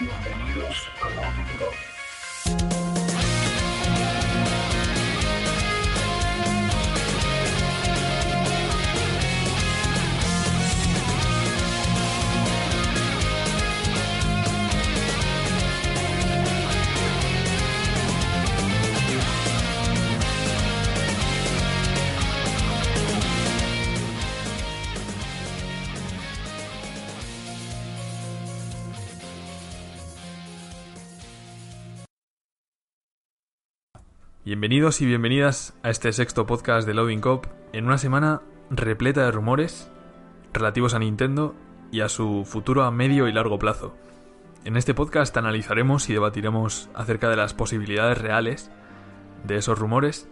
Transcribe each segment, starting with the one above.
Bienvenidos a la Bienvenidos y bienvenidas a este sexto podcast de Loading Cop en una semana repleta de rumores relativos a Nintendo y a su futuro a medio y largo plazo. En este podcast analizaremos y debatiremos acerca de las posibilidades reales de esos rumores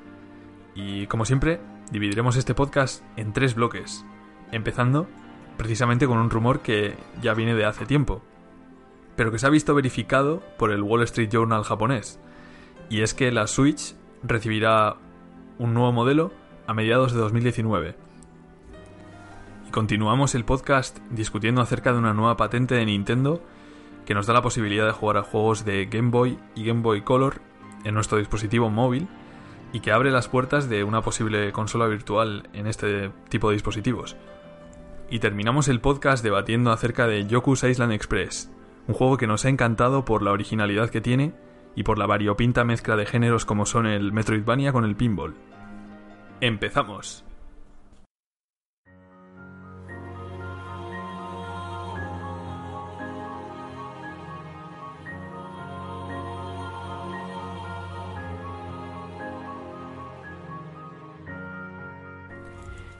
y como siempre dividiremos este podcast en tres bloques, empezando precisamente con un rumor que ya viene de hace tiempo, pero que se ha visto verificado por el Wall Street Journal japonés, y es que la Switch recibirá un nuevo modelo a mediados de 2019. Y continuamos el podcast discutiendo acerca de una nueva patente de Nintendo que nos da la posibilidad de jugar a juegos de Game Boy y Game Boy Color en nuestro dispositivo móvil y que abre las puertas de una posible consola virtual en este tipo de dispositivos. Y terminamos el podcast debatiendo acerca de Yoku's Island Express, un juego que nos ha encantado por la originalidad que tiene y por la variopinta mezcla de géneros como son el Metroidvania con el pinball. ¡Empezamos!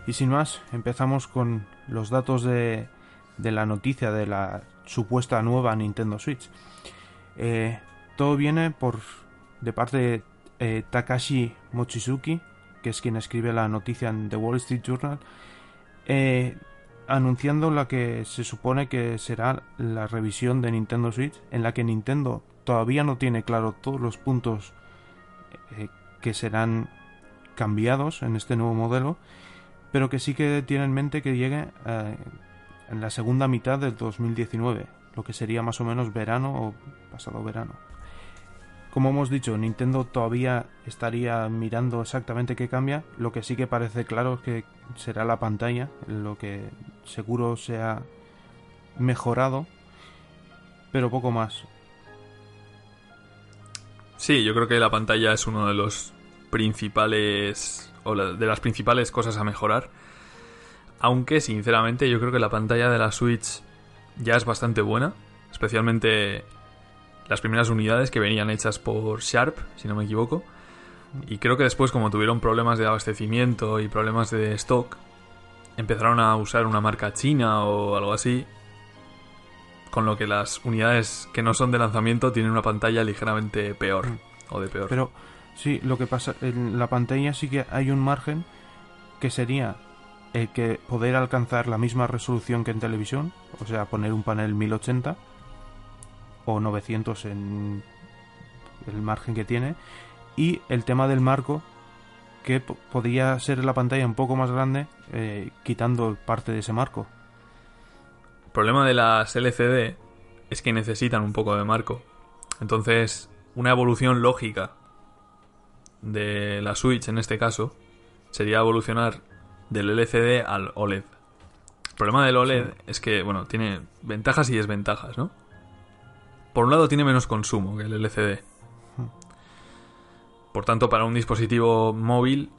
Y sin más, empezamos con los datos de, de la noticia de la supuesta nueva Nintendo Switch. Eh, todo viene por de parte de eh, Takashi Mochizuki, que es quien escribe la noticia en The Wall Street Journal, eh, anunciando la que se supone que será la revisión de Nintendo Switch, en la que Nintendo todavía no tiene claro todos los puntos eh, que serán cambiados en este nuevo modelo, pero que sí que tiene en mente que llegue en la segunda mitad del 2019, lo que sería más o menos verano o pasado verano. Como hemos dicho, Nintendo todavía estaría mirando exactamente qué cambia. Lo que sí que parece claro es que será la pantalla, lo que seguro se ha mejorado, pero poco más. Sí, yo creo que la pantalla es uno de los principales o de las principales cosas a mejorar. Aunque sinceramente yo creo que la pantalla de la Switch ya es bastante buena, especialmente las primeras unidades que venían hechas por Sharp, si no me equivoco. Y creo que después, como tuvieron problemas de abastecimiento y problemas de stock, empezaron a usar una marca china o algo así. Con lo que las unidades que no son de lanzamiento tienen una pantalla ligeramente peor. Mm. O de peor. Pero sí, lo que pasa, en la pantalla sí que hay un margen que sería el que poder alcanzar la misma resolución que en televisión, o sea, poner un panel 1080 o 900 en el margen que tiene, y el tema del marco, que po- podría ser la pantalla un poco más grande, eh, quitando parte de ese marco. El problema de las LCD es que necesitan un poco de marco. Entonces, una evolución lógica de la Switch en este caso sería evolucionar del LCD al OLED. El problema del OLED es que, bueno, tiene ventajas y desventajas, ¿no? Por un lado tiene menos consumo que el LCD. Por tanto, para un dispositivo móvil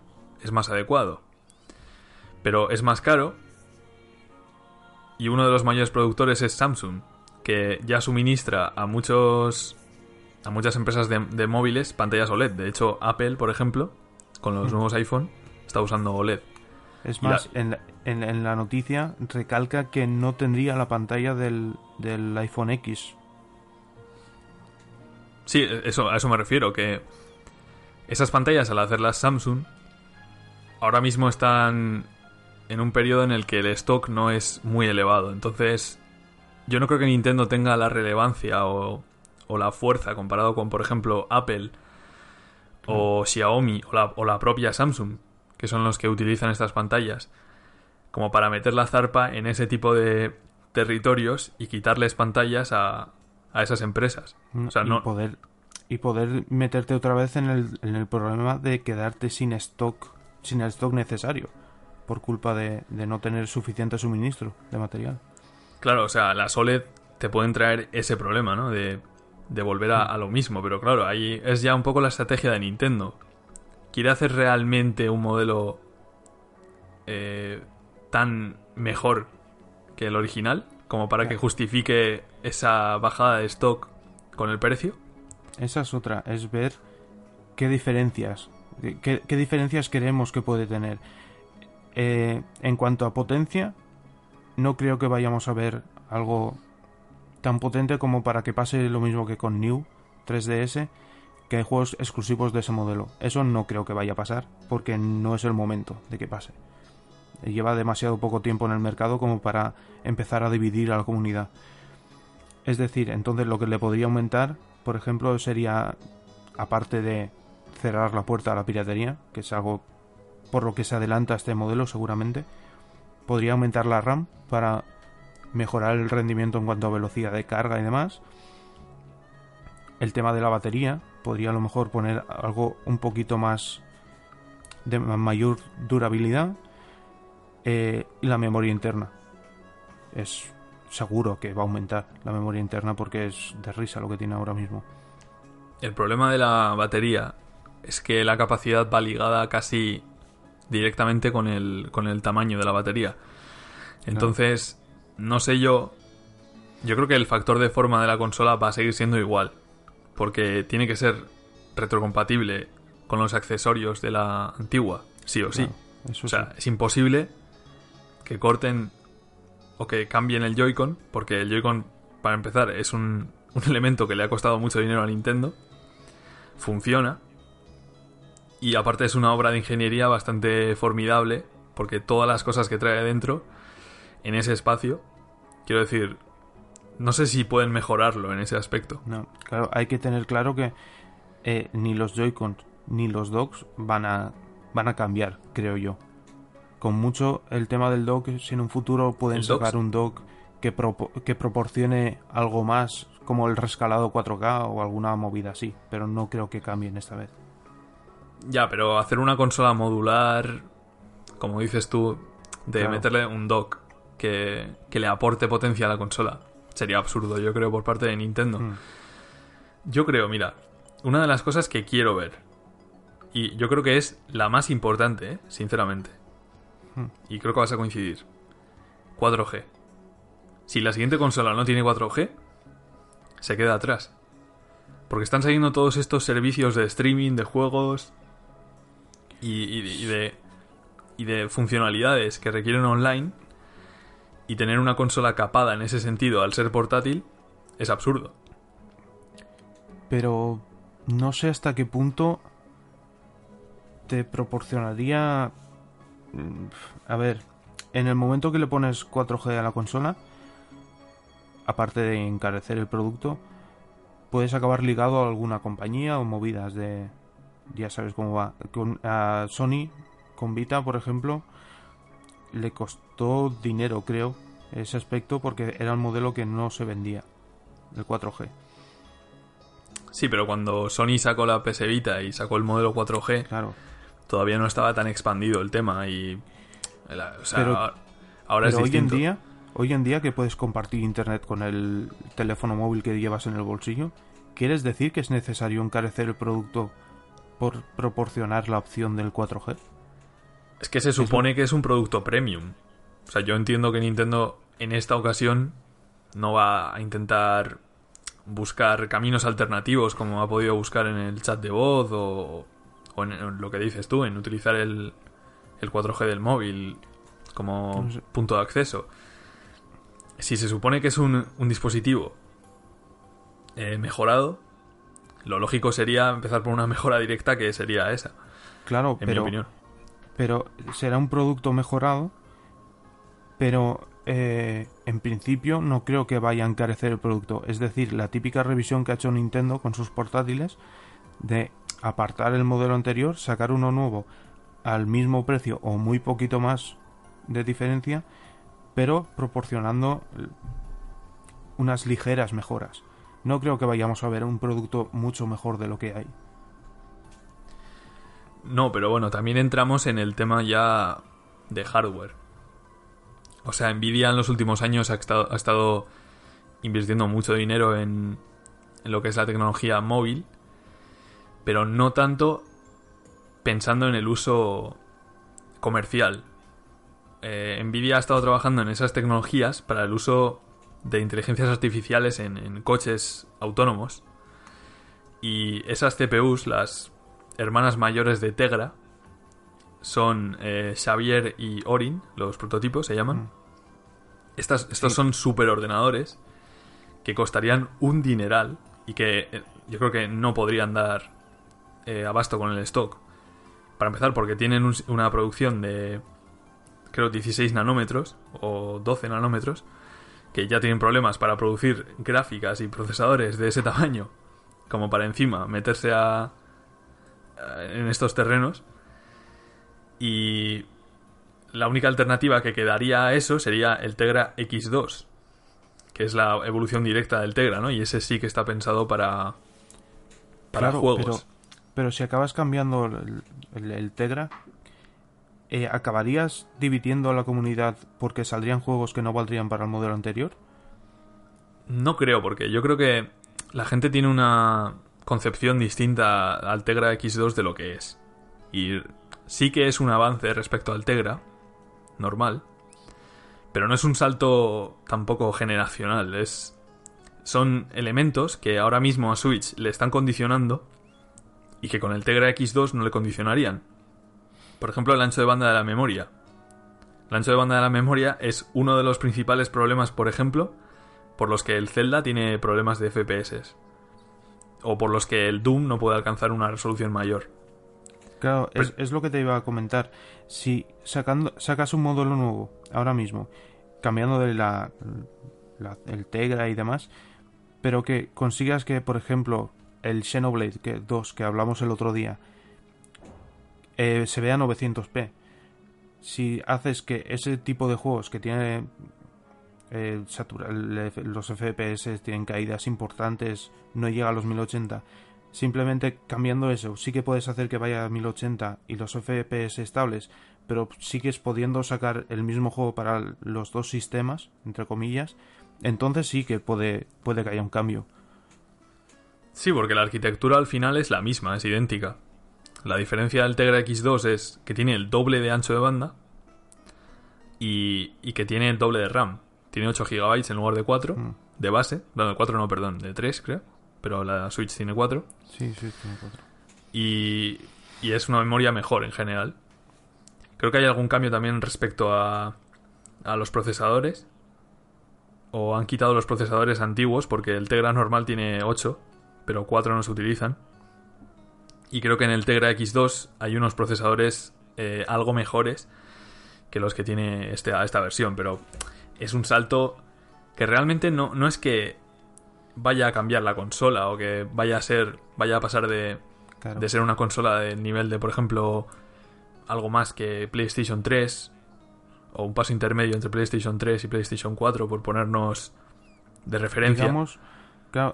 es más adecuado. Pero es más caro y uno de los mayores productores es Samsung, que ya suministra a muchos a muchas empresas de, de móviles pantallas OLED. De hecho, Apple, por ejemplo, con los Mm. nuevos iPhone, está usando OLED. Es la- más, en, la, en- en la noticia recalca que no tendría la pantalla del, del iPhone X. Sí, eso, a eso me refiero, que esas pantallas al hacerlas Samsung ahora mismo están en un periodo en el que el stock no es muy elevado. Entonces, yo no creo que Nintendo tenga la relevancia o, o la fuerza comparado con, por ejemplo, Apple o Xiaomi o la, o la propia Samsung, que son los que utilizan estas pantallas, como para meter la zarpa en ese tipo de territorios y quitarles pantallas a, a esas empresas. O sea, y no, poder y poder meterte otra vez en el, en el problema de quedarte sin stock sin el stock necesario por culpa de, de no tener suficiente suministro de material. Claro, o sea, las OLED te pueden traer ese problema, ¿no? De, de volver a, a lo mismo, pero claro, ahí es ya un poco la estrategia de Nintendo. Quiere hacer realmente un modelo eh, tan mejor que el original como para que justifique esa bajada de stock con el precio. Esa es otra, es ver qué diferencias, qué, qué diferencias queremos que puede tener. Eh, en cuanto a potencia, no creo que vayamos a ver algo tan potente como para que pase lo mismo que con New 3DS, que hay juegos exclusivos de ese modelo. Eso no creo que vaya a pasar, porque no es el momento de que pase. Lleva demasiado poco tiempo en el mercado como para empezar a dividir a la comunidad. Es decir, entonces lo que le podría aumentar, por ejemplo, sería, aparte de cerrar la puerta a la piratería, que es algo por lo que se adelanta este modelo seguramente, podría aumentar la RAM para mejorar el rendimiento en cuanto a velocidad de carga y demás. El tema de la batería, podría a lo mejor poner algo un poquito más de mayor durabilidad. Eh, y la memoria interna. Es seguro que va a aumentar la memoria interna porque es de risa lo que tiene ahora mismo. El problema de la batería es que la capacidad va ligada casi directamente con el, con el tamaño de la batería. Entonces, no sé yo. Yo creo que el factor de forma de la consola va a seguir siendo igual. Porque tiene que ser retrocompatible con los accesorios de la antigua, sí o sí. Eso o sea, sí. es imposible que corten o que cambien el Joy-Con, porque el Joy-Con, para empezar, es un, un elemento que le ha costado mucho dinero a Nintendo. Funciona. Y aparte es una obra de ingeniería bastante formidable, porque todas las cosas que trae dentro, en ese espacio, quiero decir, no sé si pueden mejorarlo en ese aspecto. No, claro, hay que tener claro que eh, ni los Joy-Con ni los docks van a, van a cambiar, creo yo. Con mucho el tema del dock, si en un futuro pueden sacar un dock que, propo- que proporcione algo más, como el rescalado 4K o alguna movida así, pero no creo que cambien esta vez. Ya, pero hacer una consola modular, como dices tú, de Claro. meterle un dock que, que le aporte potencia a la consola, sería absurdo, yo creo, por parte de Nintendo. Mm. Yo creo, mira, una de las cosas que quiero ver, y yo creo que es la más importante, ¿eh? sinceramente, Hmm. Y creo que vas a coincidir, 4G. Si la siguiente consola no tiene 4G, se queda atrás. Porque están saliendo todos estos servicios de streaming, de juegos y, y- y de, y de funcionalidades que requieren online. Y tener una consola capada en ese sentido al ser portátil es absurdo. pero no sé hasta qué punto te proporcionaría... mm, A ver, en el momento que le pones 4G a la consola, aparte de encarecer el producto, puedes acabar ligado a alguna compañía o movidas de... Ya sabes cómo va. Con, a Sony, con Vita, por ejemplo, le costó dinero, creo, ese aspecto, porque era un modelo que no se vendía, el 4G. Sí, pero cuando Sony sacó la PS Vita y sacó el modelo 4G, Claro. Todavía no estaba tan expandido el tema y... o sea, Pero- ahora- Pero es hoy en distinto. día, hoy en día que puedes compartir internet con el teléfono móvil que llevas en el bolsillo, ¿quieres decir que es necesario encarecer el producto por proporcionar la opción del 4G? Es que se supone que es un producto premium. O sea, yo entiendo que Nintendo en esta ocasión no va a intentar buscar caminos alternativos como ha podido buscar en el chat de voz o, o en, en lo que dices tú, en utilizar el, el 4G del móvil como punto de acceso. Si se supone que es un, un dispositivo eh, mejorado, lo lógico sería empezar por una mejora directa que sería esa, Claro, en mi pero, opinión. pero será un producto mejorado, pero eh, en principio no creo que vaya a encarecer el producto. Es decir, la típica revisión que ha hecho Nintendo con sus portátiles de apartar el modelo anterior, sacar uno nuevo al mismo precio o muy poquito más de diferencia, pero proporcionando unas ligeras mejoras. no creo que vayamos a ver un producto mucho mejor de lo que hay. No, pero bueno, también entramos en el tema ya de hardware. O sea, Nvidia en los últimos años ha estado, ha estado invirtiendo mucho dinero en, en lo que es la tecnología móvil, pero no tanto pensando en el uso comercial. Eh, Nvidia ha estado trabajando en esas tecnologías para el uso de inteligencias artificiales en, en coches autónomos. Y esas CPUs, las hermanas mayores de Tegra, son eh, Xavier y Orin, los prototipos se llaman. Mm. Estas, estos Sí. son superordenadores que costarían un dineral y que eh, yo creo que no podrían dar eh, abasto con el stock. Para empezar, porque tienen un- una producción de creo 16 nanómetros o 12 nanómetros, que ya tienen problemas para producir gráficas y procesadores de ese tamaño, como para encima meterse a, a- en estos terrenos. Y la única alternativa que quedaría a eso sería el Tegra X2, que es la evolución directa del Tegra, ¿no? Y ese sí que está pensado para, para Claro, juegos. Pero, pero si acabas cambiando el, Tegra, eh, ¿acabarías dividiendo a la comunidad porque saldrían juegos que no valdrían para el modelo anterior? No creo, porque yo creo que la gente tiene una concepción distinta al Tegra X2 de lo que es. Y sí que es un avance respecto al Tegra, normal, pero no es un salto tampoco generacional, es son elementos que ahora mismo a Switch le están condicionando y que con el Tegra X2 no le condicionarían. Por ejemplo, el ancho de banda de la memoria. El ancho de banda de la memoria es uno de los principales problemas, por ejemplo, por los que el Zelda tiene problemas de FPS. O por los que el Doom no puede alcanzar una resolución mayor. Claro, es, Pero- es lo que te iba a comentar. Si sacando, sacas un módulo nuevo ahora mismo, cambiando de la, la- el Tegra y demás, pero que consigas que, por ejemplo, el Xenoblade que, 2 que hablamos el otro día eh, se vea a 900p. Si haces que ese tipo de juegos que tiene eh, los FPS tienen caídas importantes, no llega a los 1080, simplemente cambiando eso, sí que puedes hacer que vaya a 1080 y los FPS estables, pero sigues pudiendo sacar el mismo juego para los dos sistemas, entre comillas, entonces sí que puede, puede que haya un cambio. Sí, porque la arquitectura al final es la misma, es idéntica. La diferencia del Tegra X2 es que tiene el doble de ancho de banda y, y que tiene el doble de RAM. Tiene 8 GB en lugar de 4 Mm. de base. No, de 4 no, perdón, de 3 creo. Pero la Switch tiene 4. Sí, sí, tiene cuatro. y, y es una memoria mejor en general. Creo que hay algún cambio también respecto a, a los procesadores. O han quitado los procesadores antiguos porque el Tegra normal tiene 8, pero 4 no se utilizan. Y creo que en el Tegra X2 hay unos procesadores eh, algo mejores que los que tiene este, esta versión, pero es un salto que realmente no, no es que vaya a cambiar la consola o que vaya a ser vaya a pasar de, Claro. de ser una consola del nivel de, por ejemplo, algo más que PlayStation 3 o un paso intermedio entre PlayStation 3 y PlayStation 4 por ponernos de referencia. Digamos,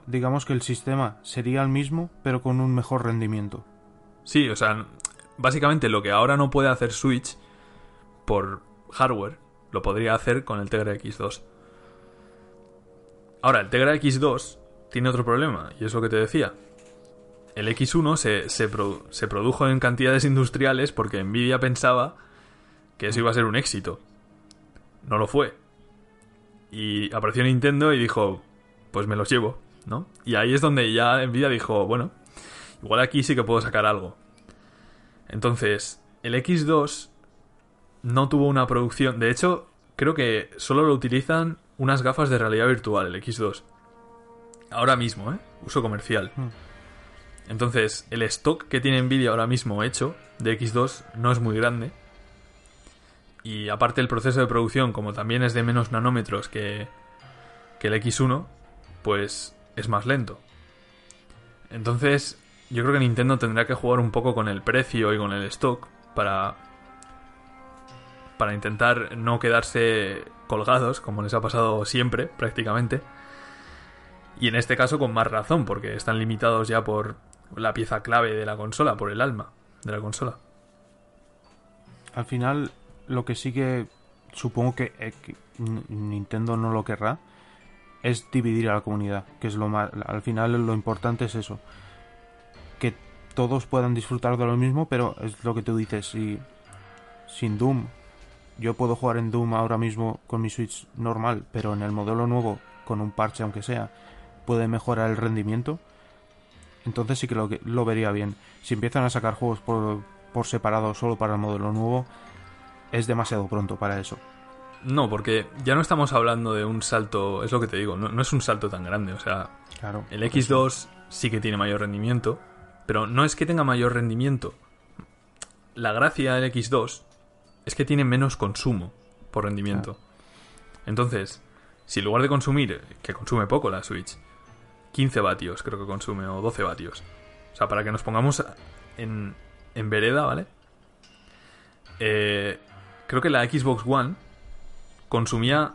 digamos que el sistema sería el mismo, pero con un mejor rendimiento. Sí, o sea, básicamente lo que ahora no puede hacer Switch por hardware, lo podría hacer con el Tegra X2. Ahora, el Tegra X2 tiene otro problema, y es lo que te decía. El X1 se, se produjo en cantidades industriales porque Nvidia pensaba que eso iba a ser un éxito. No lo fue. Y apareció Nintendo y dijo, pues me los llevo, ¿no? Y ahí es donde ya Nvidia dijo, bueno, igual aquí sí que puedo sacar algo. Entonces, el X2 no tuvo una producción. De hecho, creo que solo lo utilizan unas gafas de realidad virtual, el X2. Ahora mismo, ¿eh? Uso comercial. Hmm. Entonces, el stock que tiene Nvidia ahora mismo hecho de X2 no es muy grande. Y aparte el proceso de producción, como también es de menos nanómetros que, que el X1, pues es más lento. Entonces, yo creo que Nintendo tendrá que jugar un poco con el precio y con el stock para para intentar no quedarse colgados, como les ha pasado siempre, prácticamente. Y en este caso con más razón, porque están limitados ya por la pieza clave de la consola, por el alma de la consola. Al final, lo que sí que supongo que, eh, que Nintendo no lo querrá es dividir a la comunidad, que es lo más. Al final, lo importante es eso. Que todos puedan disfrutar de lo mismo, pero es lo que tú dices. Si sin Doom, yo puedo jugar en Doom ahora mismo con mi Switch normal, pero en el modelo nuevo, con un parche aunque sea, puede mejorar el rendimiento. Entonces sí que lo, lo vería bien. Si empiezan a sacar juegos por, por separado solo para el modelo nuevo, es demasiado pronto para eso. No, porque ya no estamos hablando de un salto, es lo que te digo, no, no es un salto tan grande, o sea, Claro. el X2 sí que tiene mayor rendimiento, pero no es que tenga mayor rendimiento. La gracia del X2 es que tiene menos consumo por rendimiento. Entonces, si en lugar de consumir, que consume poco la Switch, 15 vatios creo que consume, o 12 vatios. O sea, para que nos pongamos en, en vereda, ¿vale? Eh, creo que la Xbox One consumía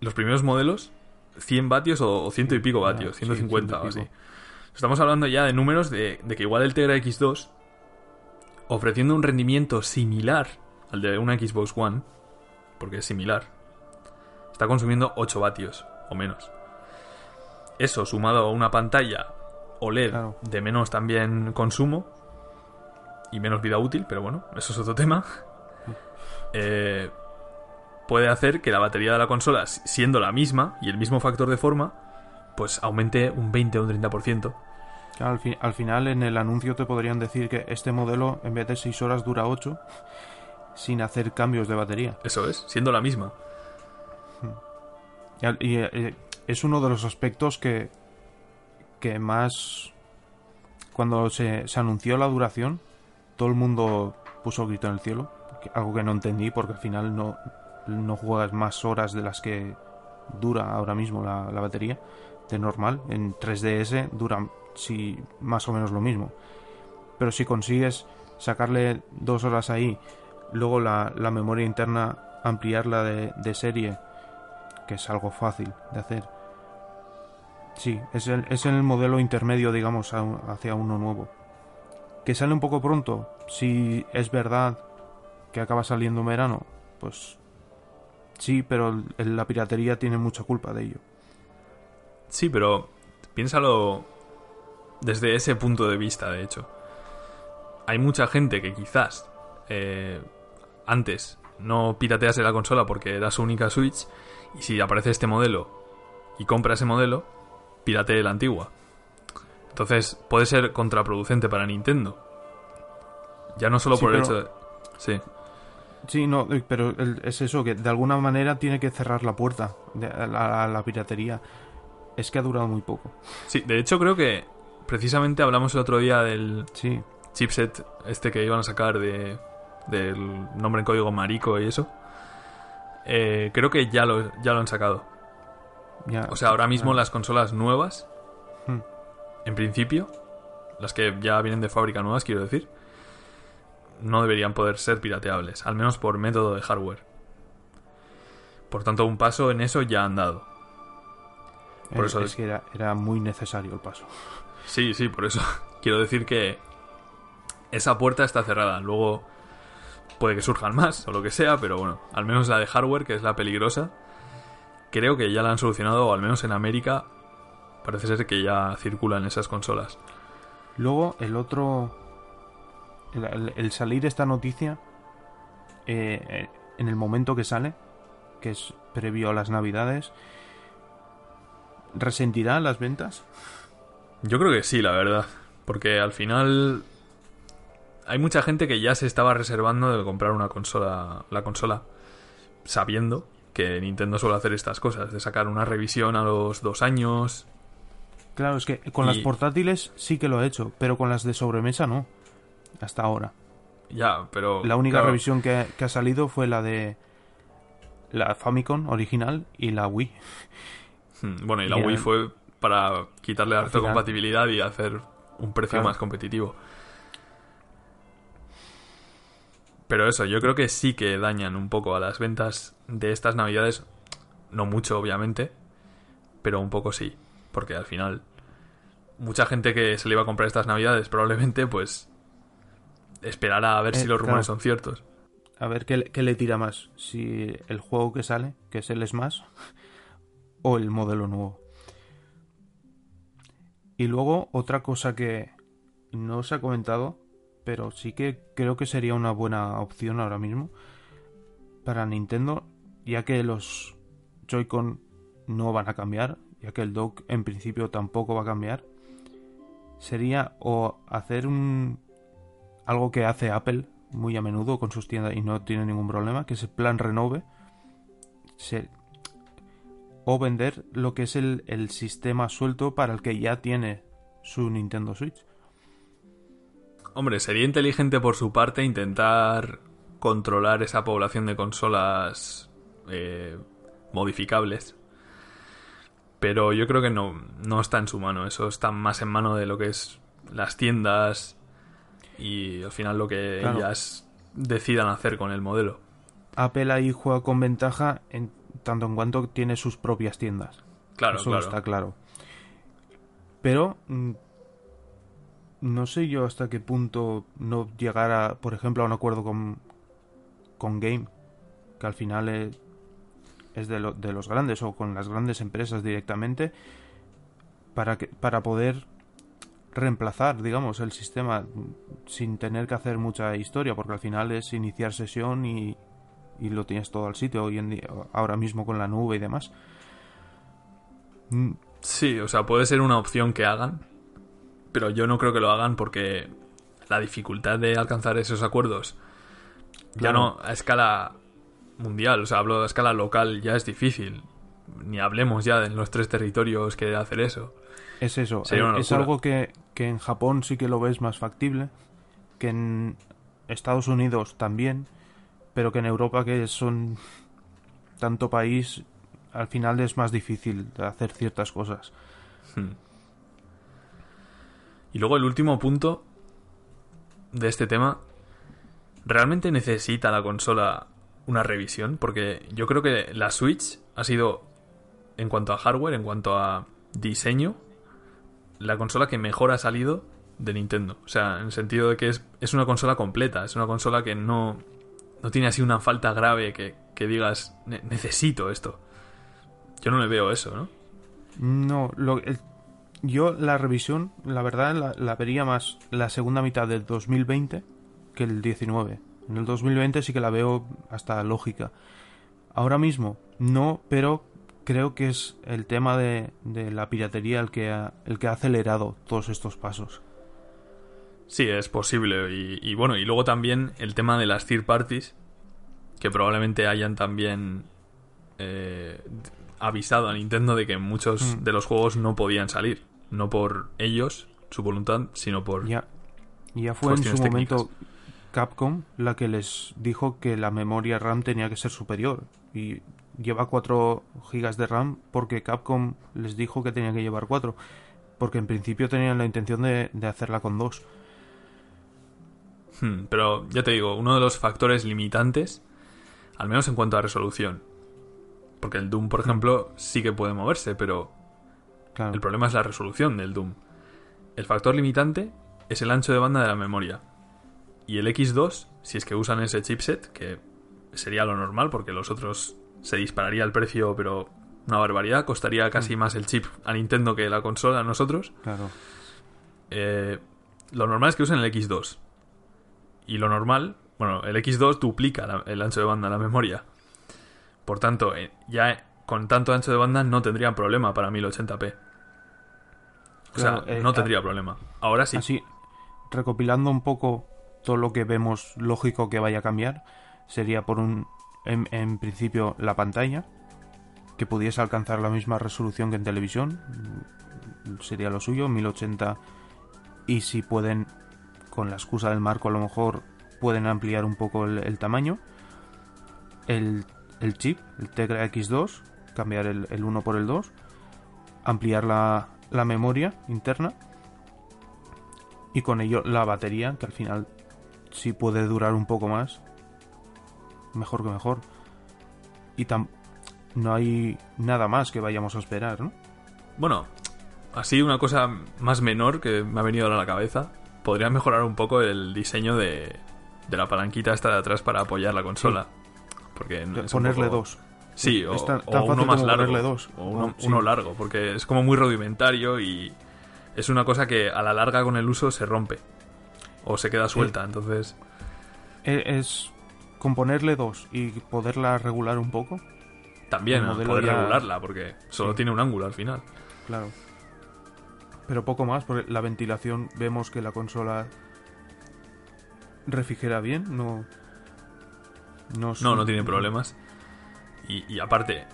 los primeros modelos 100 vatios o, o ciento y pico vatios, Ah, sí, 150 ciento y o así. Estamos hablando ya de números de, de que igual el Tegra X2, ofreciendo un rendimiento similar al de una Xbox One, porque es similar, está consumiendo 8 vatios o menos. Eso sumado a una pantalla OLED Claro. de menos también consumo y menos vida útil, pero bueno, eso es otro tema. Eh, puede hacer que la batería de la consola, si- siendo la misma y el mismo factor de forma, pues aumente un 20 o un 30%. Claro, al, fi- al final en el anuncio te podrían decir que este modelo en vez de 6 horas dura 8 sin hacer cambios de batería. Eso es, siendo la misma. Y, al- y, eh, es uno de los aspectos que, que más... Cuando se, se anunció la duración, todo el mundo puso grito en el cielo. Algo que no entendí porque al final no, no juegas más horas de las que dura ahora mismo la, batería de normal. En 3DS dura sí, más o menos lo mismo. Pero si consigues sacarle dos horas ahí, luego la, memoria interna ampliarla de, serie, que es algo fácil de hacer. Sí, es el, es el modelo intermedio, digamos, hacia uno nuevo. Que sale un poco pronto, si es verdad que acaba saliendo en verano, pues sí, pero la piratería tiene mucha culpa de ello. Sí, pero piénsalo desde ese punto de vista, de hecho. Hay mucha gente que quizás eh, antes no piratease la consola porque era su única Switch y si aparece este modelo y compra ese modelo, piratee la antigua. Entonces puede ser contraproducente para Nintendo. Ya no solo Sí, por el hecho de... Sí, Sí, no, eh, pero es eso, que de alguna manera tiene que cerrar la puerta de- a la, a la piratería. Es que ha durado muy poco. sí, de hecho creo que precisamente hablamos el otro día del, Sí, chipset este que iban a sacar de del nombre en código marico y eso eh, creo que ya lo, ya lo han sacado ya. o sea ahora mismo Ah. las consolas nuevas Hmm. en principio las que ya vienen de fábrica nuevas quiero decir no deberían poder ser pirateables al menos por método de hardware por tanto un paso en eso ya han dado por es, eso es que era, era muy necesario el paso. Sí, sí, por eso. Quiero decir que esa puerta está cerrada. Luego puede que surjan más o lo que sea, pero bueno, al menos la de hardware, que es la peligrosa, creo que ya la han solucionado, o al menos en América parece ser que ya circulan esas consolas. Luego, el otro. El, salir esta noticia. eh, eh, en el momento que sale, que es previo a las navidades. ¿Resentirá las ventas? Yo creo que sí, la verdad. Porque al final hay mucha gente que ya se estaba reservando de comprar una consola, la consola, sabiendo que Nintendo suele hacer estas cosas, de sacar una revisión a los dos años, Claro, es que con Y- las portátiles sí que lo ha hecho, pero con las de sobremesa no. Hasta ahora. Ya, pero. La única claro, revisión que, que ha salido fue la de la Famicom original y la Wii. hmm, Bueno, y la y Wii fue para quitarle al harta final- compatibilidad y hacer un precio Claro. más competitivo. Pero eso, yo creo que sí que dañan un poco a las ventas de estas navidades. No mucho, obviamente. pero un poco sí, porque al final mucha gente que se le iba a comprar estas navidades probablemente pues esperará a ver Eh, si los rumores claro. son ciertos. A ver qué, le- qué le tira más. Si el juego que sale, que es el Smash, o el modelo nuevo. Y luego otra cosa que no se ha comentado, pero sí que creo que sería una buena opción ahora mismo para Nintendo, ya que los Joy-Con no van a cambiar, ya que el dock en principio tampoco va a cambiar, sería o hacer un algo que hace Apple muy a menudo con sus tiendas y no tiene ningún problema, que es el plan renove, o vender lo que es el, el sistema suelto para el que ya tiene su Nintendo Switch. Hombre, sería inteligente por su parte intentar controlar esa población de consolas eh, modificables. Pero yo creo que no, no está en su mano. Eso está más en mano de lo que es las tiendas y al final lo que Claro. ellas decidan hacer con el modelo. Apple ahí juega con ventaja en tanto en cuanto tiene sus propias tiendas. Claro, Eso claro. está claro. Pero mm, no sé yo hasta qué punto no llegar a, por ejemplo, a un acuerdo con, con Game, que al final es, es de, lo- de los grandes o con las grandes empresas directamente, para, que, para poder reemplazar, digamos, el sistema sin tener que hacer mucha historia, porque al final es iniciar sesión y, y lo tienes todo al sitio hoy en día, ahora mismo con la nube y demás. Sí, o sea, puede ser una opción que hagan, pero yo no creo que lo hagan porque la dificultad de alcanzar esos acuerdos, ya Claro. no a escala mundial, o sea, hablo a escala local, ya es difícil. Ni hablemos ya de los tres territorios que hacer eso. Es eso, Sería es algo que, que en Japón sí que lo ves más factible, que en Estados Unidos también, pero que en Europa que son tanto país, al final es más difícil de hacer ciertas cosas. Hmm. Y luego el último punto de este tema, ¿realmente necesita la consola una revisión? Porque yo creo que la Switch ha sido, en cuanto a hardware, en cuanto a diseño, la consola que mejor ha salido de Nintendo. O sea, en el sentido de que es, es una consola completa, es una consola que no, no tiene así una falta grave que, que digas, "Ne- necesito esto. Yo no le veo eso, ¿no? No, lo, yo la revisión, la verdad, la, la vería más la segunda mitad del 2020 que el 19. En el 2020 sí que la veo hasta lógica. Ahora mismo no, pero creo que es el tema de, de la piratería el que, ha, el que ha acelerado todos estos pasos. Sí, es posible. Y, y bueno, y luego también el tema de las third parties, que probablemente hayan también eh, avisado a Nintendo de que muchos Mm. de los juegos no podían salir. No por ellos, su voluntad, sino por... Ya, ya fue en su técnicas. momento Capcom la que les dijo que la memoria RAM tenía que ser superior. Y lleva 4 GB de RAM porque Capcom les dijo que tenía que llevar 4. Porque en principio tenían la intención de, de hacerla con 2. Hmm, pero ya te digo, uno de los factores limitantes, al menos en cuanto a resolución. Porque el Doom, por ejemplo, sí que puede moverse, pero Claro. El problema es la resolución del Doom. El factor limitante es el ancho de banda de la memoria. Y el X2, si es que usan ese chipset, que sería lo normal porque los otros se dispararía el precio, pero una barbaridad, costaría casi más el chip a Nintendo que la consola a nosotros. Claro. Eh, lo normal es que usen el X2. Y lo normal, bueno, el X2 duplica la- el ancho de banda la memoria. Por tanto, eh, ya con tanto ancho de banda no tendrían problema para 1080p. O Claro, sea, eh, no tendría problema. Ahora sí. Así, recopilando un poco todo lo que vemos lógico que vaya a cambiar, sería por un, en, principio, la pantalla, que pudiese alcanzar la misma resolución que en televisión, mm, sería lo suyo, 1080, y si pueden, con la excusa del marco, a lo mejor pueden ampliar un poco el, tamaño. El, el chip, el Tegra X2, cambiar el, el 1 por el 2, ampliar la, la memoria interna y con ello la batería, que al final si puede durar un poco más, mejor que mejor. Y tam no hay nada más que vayamos a esperar, ¿no? Bueno, así una cosa más menor que me ha venido ahora a la cabeza. Podría mejorar un poco el diseño de, de la palanquita esta de atrás para apoyar la consola. Porque es Ponerle poco- dos. Sí, o, tan- uno más largo. ponerle dos. O uno, Ah, sí. uno largo, porque es como muy rudimentario y es una cosa que a la larga con el uso se rompe. O se queda suelta, entonces... E- Es con ponerle dos y poderla regular un poco. También poder ya- regularla, porque solo Sí. tiene un ángulo al final. Claro. Pero poco más, porque la ventilación vemos que la consola refrigera bien, no. No, No, no tiene problemas. Y, y aparte,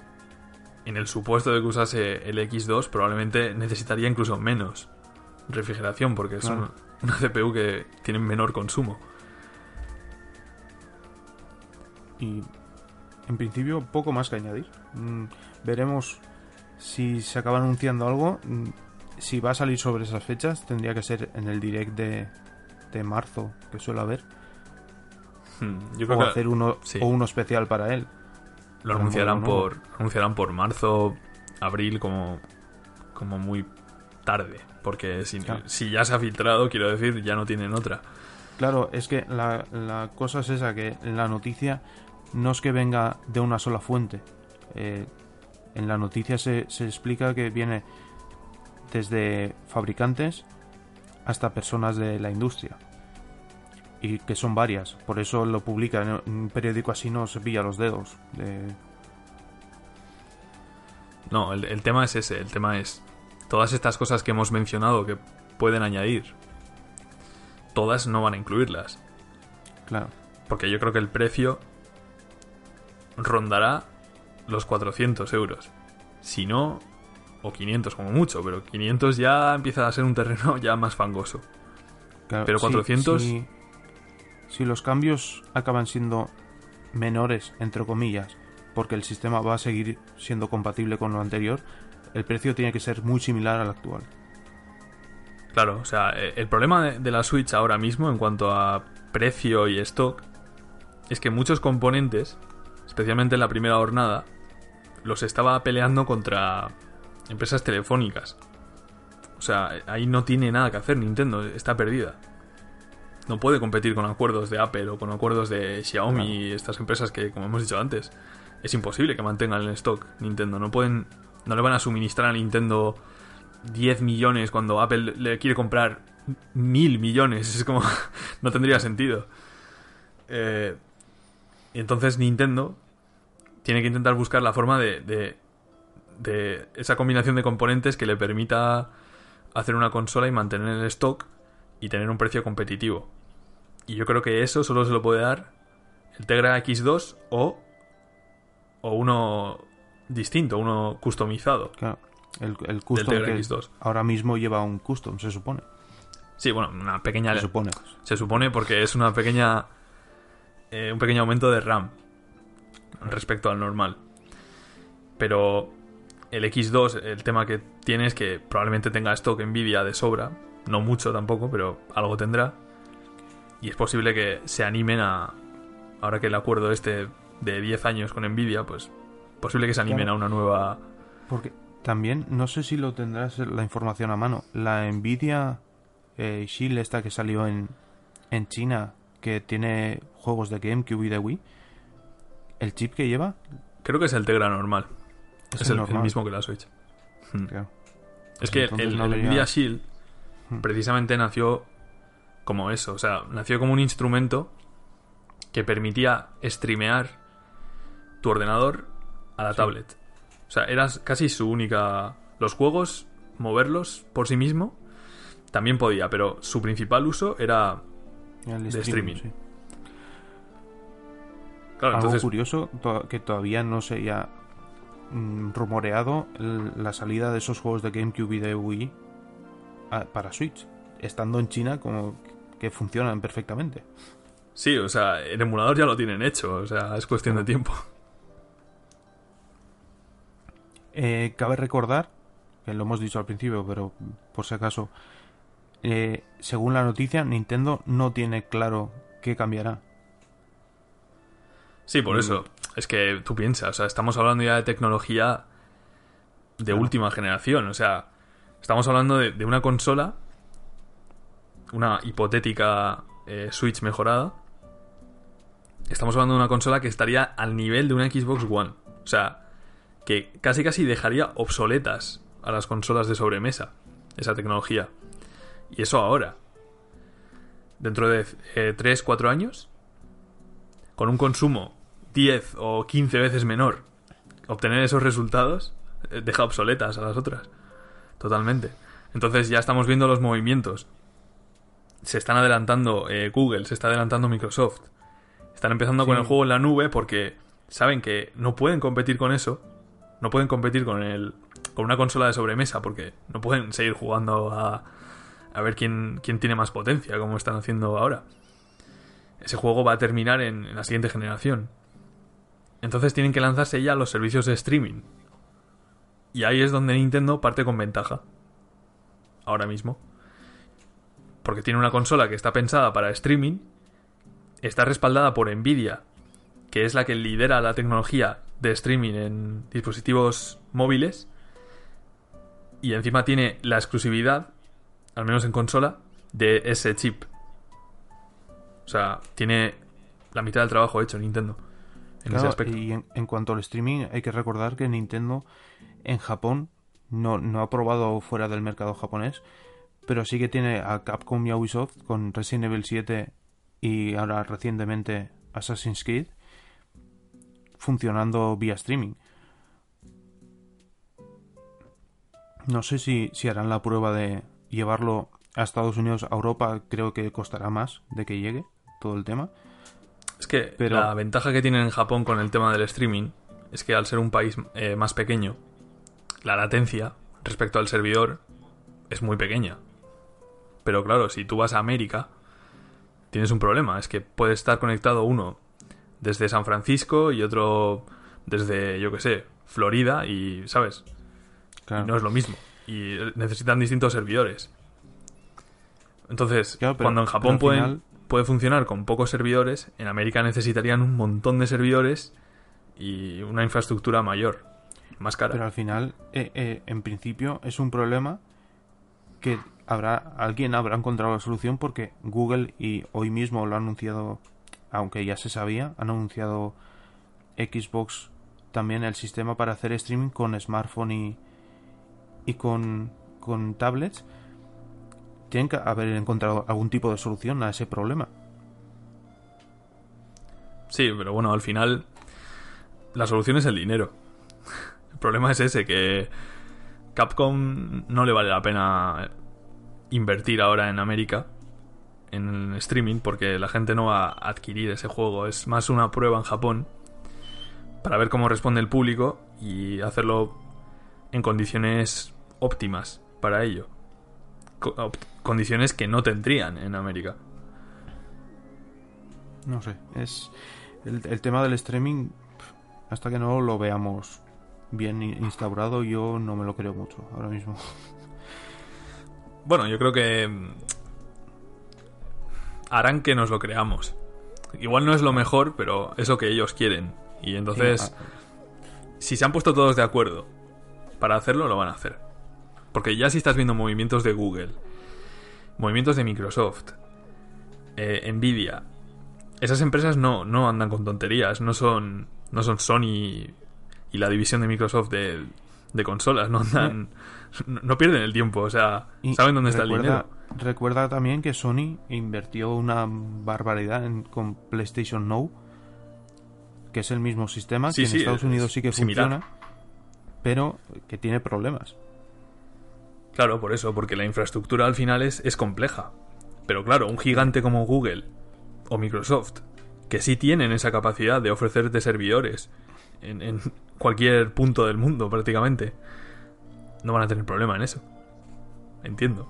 en el supuesto de que usase el X2, probablemente necesitaría incluso menos refrigeración, porque es Claro. un- una CPU que tiene menor consumo. Y en principio poco más que añadir. Mm, veremos si se acaba anunciando algo. Mm, Si va a salir sobre esas fechas, tendría que ser en el direct de, de marzo, que suele haber. Hmm, Yo creo O que hacer uno, sí. o uno especial para él. lo anunciarán por, anunciarán por marzo, abril, como, como muy tarde. Porque si, Claro. si ya se ha filtrado, quiero decir, ya no tienen otra. Claro, es que la, la cosa es esa, que la noticia no es que venga de una sola fuente. Eh, en la noticia se, se explica que viene desde fabricantes hasta personas de la industria. Y que son varias. Por eso lo publica en un periódico así no se pilla los dedos. de- No, el, el tema es ese. El tema es todas estas cosas que hemos mencionado que pueden añadir. Todas no van a incluirlas. Claro. Porque yo creo que el precio rondará los 400 euros. Si no, o 500 como mucho, pero 500 ya empieza a ser un terreno ya más fangoso. Claro, Pero si- 400 Si, si los cambios acaban siendo menores, entre comillas, porque el sistema va a seguir siendo compatible con lo anterior, el precio tiene que ser muy similar al actual. Claro, o sea, eh, el problema de, de la Switch ahora mismo en cuanto a precio y stock es que muchos componentes, especialmente en la primera jornada, los estaba peleando contra empresas telefónicas. O sea, ahí no tiene nada que hacer Nintendo, está perdida. No puede competir con acuerdos de Apple o con acuerdos de Xiaomi Claro. y estas empresas que, como hemos dicho antes, es imposible que mantengan el stock Nintendo. No pueden, no le van a suministrar a Nintendo 10 millones cuando Apple le quiere comprar mil millones. Es como, no tendría sentido. Eh, entonces Nintendo tiene que intentar buscar la forma de, de, de esa combinación de componentes que le permita hacer una consola y mantener el stock y tener un precio competitivo. Y yo creo que eso solo se lo puede dar el Tegra X2 o, o uno distinto, uno customizado. Claro, el, el custom Tegra que X2. ahora mismo lleva un custom, se supone. Sí, bueno, una pequeña Se supone. Se supone porque es una pequeña. eh, un pequeño aumento de RAM respecto al normal. Pero el X2, el tema que tiene es que probablemente tenga stock Nvidia de sobra. No mucho tampoco, pero algo tendrá. Y es posible que se animen a. Ahora que el acuerdo este de 10 años con Nvidia, pues. Posible que se animen Claro. a una nueva. Porque también, no sé si lo tendrás la información a mano, la Nvidia eh, Shield esta que salió en, en China, que tiene juegos de GameCube y de Wii, el chip que lleva Creo que es el Tegra normal. es, Es, el, mismo que la Switch. Hmm. Claro. Es que Entonces el, no el habría- Nvidia Shield Hmm. precisamente nació como eso, o sea, nació como un instrumento que permitía streamear tu ordenador a la Sí. tablet. O sea, era casi su única... Los juegos, moverlos por sí mismo, también podía, pero su principal uso era... El de streaming. sí. Claro, Algo entonces... curioso que todavía no se haya mm, rumoreado la salida de esos juegos de GameCube y de Wii para Switch, estando en China como que funcionan perfectamente. Sí, o sea, el emulador ya lo tienen hecho, o sea, es cuestión de tiempo. Eh, cabe recordar, que lo hemos dicho al principio, pero por si acaso, eh, según la noticia, Nintendo no tiene claro qué cambiará. Sí, por Mm. eso. Es que tú piensas, o sea, estamos hablando ya de tecnología de última generación. O sea, estamos hablando de, de una consola, una hipotética eh, Switch mejorada. Estamos hablando de una consola que estaría al nivel de una Xbox One. O sea, que casi casi dejaría obsoletas a las consolas de sobremesa esa tecnología. Y eso ahora. Dentro de 3, 4 años, con un consumo 10 o 15 veces menor, obtener esos resultados eh, deja obsoletas a las otras. Totalmente. Entonces ya estamos viendo los movimientos. Se están adelantando eh, Google, se está adelantando Microsoft. Están empezando con el juego en la nube porque saben que no pueden competir con eso. No pueden competir con el con una consola de sobremesa porque no pueden seguir jugando a, a ver quién, quién tiene más potencia como están haciendo ahora. Ese juego va a terminar en, en la siguiente generación. Entonces tienen que lanzarse ya los servicios de streaming. Y ahí es donde Nintendo parte con ventaja. Ahora mismo. Porque tiene una consola que está pensada para streaming. Está respaldada por Nvidia, que es la que lidera la tecnología de streaming en dispositivos móviles. Y encima tiene la exclusividad, al menos en consola, de ese chip. O sea, tiene la mitad del trabajo hecho Nintendo. En ese aspecto. y en, en cuanto al streaming, hay que recordar que Nintendo en Japón no, no ha probado fuera del mercado japonés, pero sí que tiene a Capcom y a Ubisoft con Resident Evil 7 y ahora recientemente Assassin's Creed funcionando vía streaming. No sé si, si harán la prueba de llevarlo a Estados Unidos, a Europa, creo que costará más de que llegue todo el tema. Es que Pero- la ventaja que tienen en Japón con el tema del streaming es que al ser un país eh, más pequeño, la latencia respecto al servidor es muy pequeña. Pero claro, si tú vas a América, tienes un problema. Es que puede estar conectado uno desde San Francisco y otro desde, yo que sé, Florida y, ¿sabes? Claro. No es lo mismo. Y necesitan distintos servidores. Entonces, Claro, pero- cuando en Japón pueden- final- puede funcionar con pocos servidores, en América necesitarían un montón de servidores y una infraestructura mayor, más cara. Pero al final, eh, eh, en principio, es un problema que habrá alguien habrá encontrado la solución porque Google y hoy mismo lo ha anunciado, aunque ya se sabía, han anunciado Xbox también el sistema para hacer streaming con smartphone y, y con, con tablets. Tienen que haber encontrado algún tipo de solución a ese problema. Sí, pero bueno, al final la solución es el dinero. El problema es ese, que Capcom no le vale la pena invertir ahora en América en streaming porque la gente no va a adquirir ese juego. Es más una prueba en Japón para ver cómo responde el público y hacerlo en condiciones óptimas para ello. Co- condiciones que no tendrían en América. No sé, es el, el tema del streaming, hasta que no lo veamos bien instaurado, yo no me lo creo mucho ahora mismo. Bueno, yo creo que harán que nos lo creamos. Igual no es lo mejor, pero es lo que ellos quieren. Y entonces, Sí, si se han puesto todos de acuerdo para hacerlo, lo van a hacer. Porque ya si estás viendo movimientos de Google, movimientos de Microsoft, eh, Nvidia, esas empresas no, no andan con tonterías, no son, no son Sony y la división de Microsoft de, de consolas, no andan, no, no pierden el tiempo, o sea, Y saben dónde está el dinero. Recuerda también que Sony invirtió una barbaridad en- con PlayStation Now, que es el mismo sistema, Sí, que en Estados es Unidos sí que similar. funciona, pero que tiene problemas. Claro, por eso, porque la infraestructura al final es, es compleja. Pero claro, un gigante como Google o Microsoft, que sí tienen esa capacidad de ofrecerte servidores en, cualquier punto del mundo prácticamente, no van a tener problema en eso. Entiendo.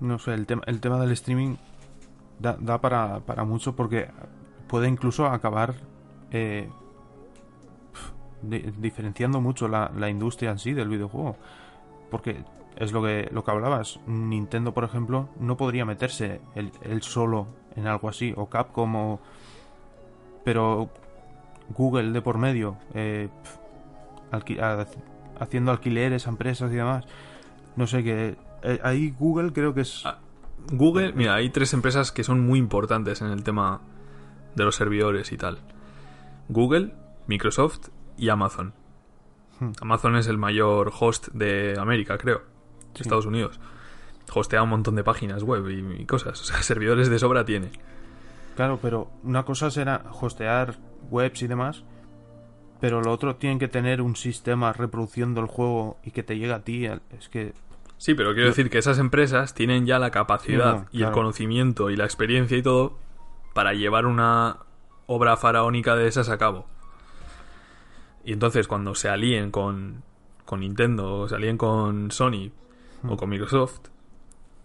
No sé, el tema, el tema del streaming da, para, para mucho porque puede incluso acabar eh, di- diferenciando mucho la, la industria en sí del videojuego. Porque es lo que, lo que hablabas. Nintendo, por ejemplo, no podría meterse él, él solo en algo así. O Capcom o... Pero Google de por medio. eh, alqui- a- haciendo alquileres a empresas y demás. No sé qué. eh, ahí Google creo que es. Ah, Google, mira, hay tres empresas que son muy importantes en el tema de los servidores y tal. Google, Microsoft y Amazon. Hmm. Amazon es el mayor host de América, creo. De Sí. Estados Unidos. Hostea un montón de páginas web y, y cosas. O sea, servidores de sobra tiene. Claro, pero una cosa será hostear webs y demás. Pero lo otro tienen que tener un sistema reproduciendo el juego y que te llegue a ti. Es que. Sí, pero quiero Yo- decir que esas empresas tienen ya la capacidad Sí, no, y el conocimiento y la experiencia y todo para llevar una obra faraónica de esas a cabo. Y entonces cuando se alíen con, con Nintendo o se alíen con Sony o Hmm. con Microsoft,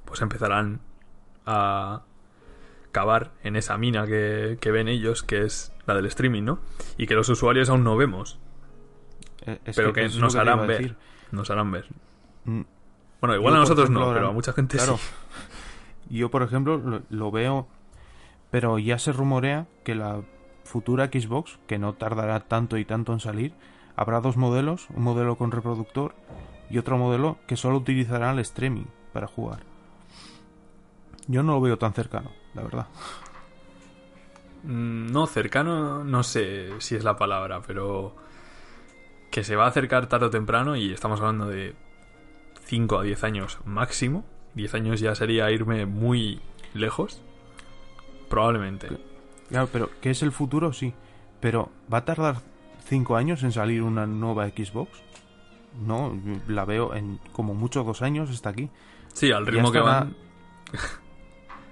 pues empezarán a cavar en esa mina que, que ven ellos, que es la del streaming, ¿no? Y que los usuarios aún no vemos, eh, es pero que, es nos iba harán ver. Nos harán ver. Mm, Bueno, igual Yo, a nosotros ejemplo, no, pero a mucha gente Claro. sí. Yo, por ejemplo, lo, lo veo. Pero ya se rumorea que la futura Xbox, que no tardará tanto y tanto en salir, habrá dos modelos: un modelo con reproductor y otro modelo que solo utilizará el streaming para jugar. Yo no lo veo tan cercano, la verdad. Mm, No, cercano, no sé si es la palabra, pero que se va a acercar tarde o temprano y estamos hablando de 5 a 10 años máximo. 10 años ya sería irme muy lejos. Probablemente. Claro, pero ¿qué es el futuro? Sí. Pero ¿va a tardar cinco años en salir una nueva Xbox? No, la veo en como mucho dos años está aquí. Sí, al ritmo que van.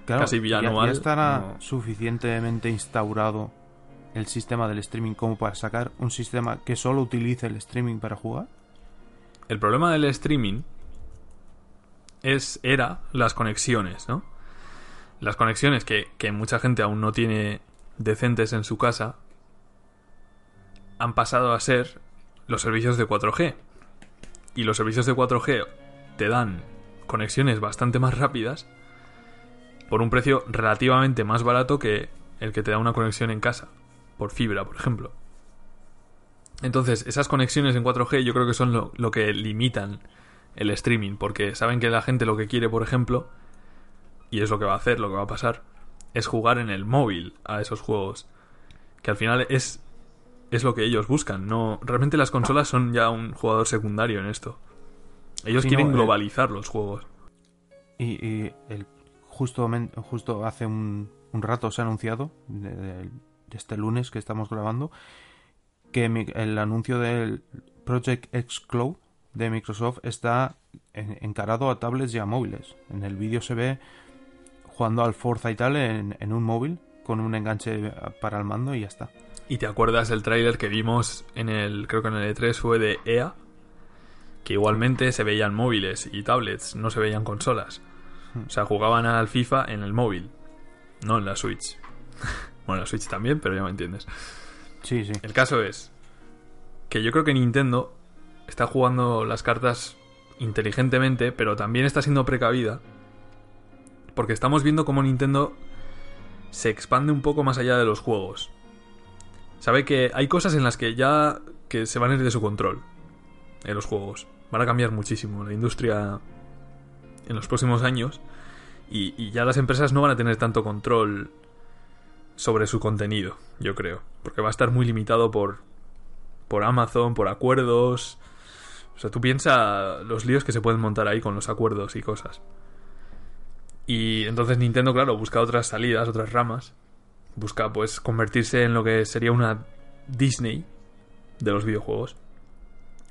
Claro, Casi ya- bianual, Ya, estará no. suficientemente instaurado el sistema del streaming como para sacar un sistema que solo utilice el streaming para jugar. El problema del streaming es era las conexiones, ¿no? Las conexiones que, que mucha gente aún no tiene decentes en su casa han pasado a ser los servicios de 4G. Y los servicios de 4G te dan conexiones bastante más rápidas por un precio relativamente más barato que el que te da una conexión en casa, por fibra, por ejemplo. Entonces, esas conexiones en 4G yo creo que son lo, lo que limitan el streaming, porque saben que la gente lo que quiere, por ejemplo, y es lo que va a hacer, lo que va a pasar, es jugar en el móvil a esos juegos. Que al final es, es lo que ellos buscan. No, realmente las consolas son ya un jugador secundario en esto. Ellos quieren no, eh, globalizar los juegos. Y, y el, justo, justo hace un, rato se ha anunciado, de, este lunes que estamos grabando, que el anuncio del Project X Cloud de Microsoft está en- encarado a tablets y a móviles. En el vídeo se ve jugando al Forza y tal en, en un móvil con un enganche para el mando y ya está. Y te acuerdas del tráiler que vimos en el, creo que en el E3 fue de EA, que igualmente se veían móviles y tablets, no se veían consolas. O sea, jugaban al FIFA en el móvil, no en la Switch. bueno, en la Switch también, pero ya me entiendes. Sí, sí. El caso es que yo creo que Nintendo está jugando las cartas inteligentemente, pero también está siendo precavida. Porque estamos viendo cómo Nintendo se expande un poco más allá de los juegos. Sabe que hay cosas en las que ya que se van a ir de su control en los juegos. Van a cambiar muchísimo la industria en los próximos años y, ya las empresas no van a tener tanto control sobre su contenido, yo creo. Porque va a estar muy limitado por, por Amazon, por acuerdos. O sea, tú piensa los líos que se pueden montar ahí con los acuerdos y cosas. Y entonces Nintendo, claro, busca otras salidas, otras ramas. Busca, pues, convertirse en lo que sería una Disney de los videojuegos.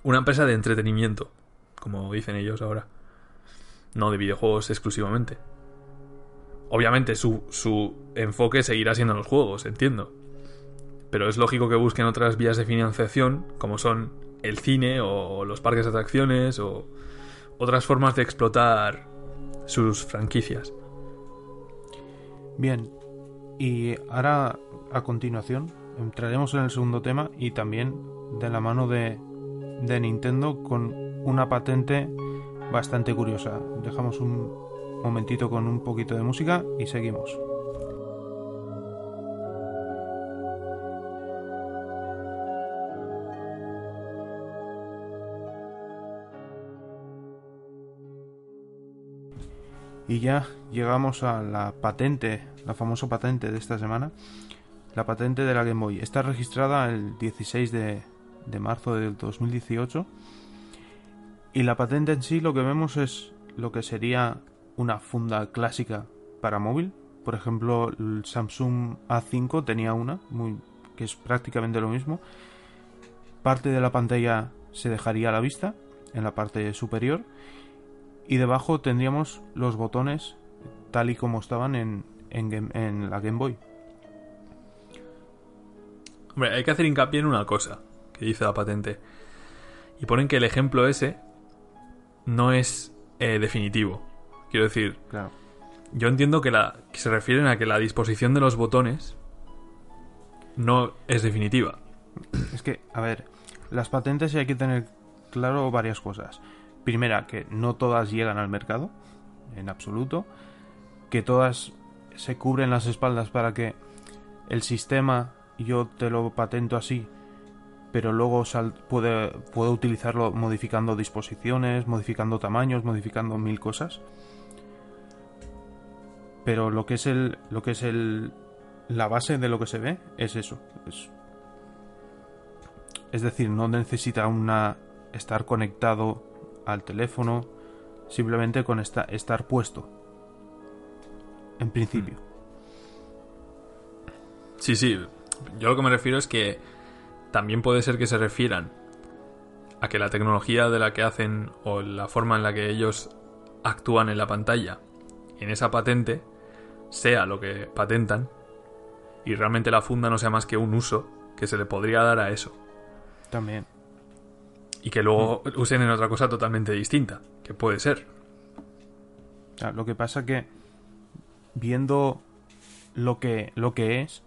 Una empresa de entretenimiento, como dicen ellos ahora. No de videojuegos exclusivamente. Obviamente su, su enfoque seguirá siendo los juegos, entiendo. Pero es lógico que busquen otras vías de financiación, como son el cine o los parques de atracciones o otras formas de explotar sus franquicias. Bien, y ahora a continuación entraremos en el segundo tema y también de la mano de, de Nintendo con una patente bastante curiosa. Dejamos un momentito con un poquito de música y seguimos. Y ya llegamos a la patente, la famosa patente de esta semana, la patente de la Game Boy. Está registrada el 16 de, de marzo del 2018 y la patente en sí lo que vemos es lo que sería una funda clásica para móvil. Por ejemplo, el Samsung A5 tenía una, que es prácticamente lo mismo. Parte de la pantalla se dejaría a la vista, en la parte superior, y debajo tendríamos los botones tal y como estaban en, en, en la Game Boy. Hombre, hay que hacer hincapié en una cosa que dice la patente. Y ponen que el ejemplo ese no es eh, definitivo. Quiero decir, Claro. yo entiendo que, la, que se refieren a que la disposición de los botones no es definitiva. Es que, a ver, las patentes hay que tener claro varias cosas. Primera, que no todas llegan al mercado, en absoluto. Que todas se cubren las espaldas para que el sistema, yo te lo patento así, pero luego puede, puedo utilizarlo modificando disposiciones, modificando tamaños, modificando mil cosas. Pero lo que es el, lo que es el, la base de lo que se ve es eso, es es decir, no necesita una estar conectado al teléfono, simplemente con esta- estar puesto. En principio. Sí, sí. Yo lo que me refiero es que también puede ser que se refieran a que la tecnología de la que hacen o la forma en la que ellos actúan en la pantalla en esa patente sea lo que patentan y realmente la funda no sea más que un uso que se le podría dar a eso También. y que luego usen en otra cosa totalmente distinta, que puede ser. Sea, lo que pasa que viendo lo que, lo que es,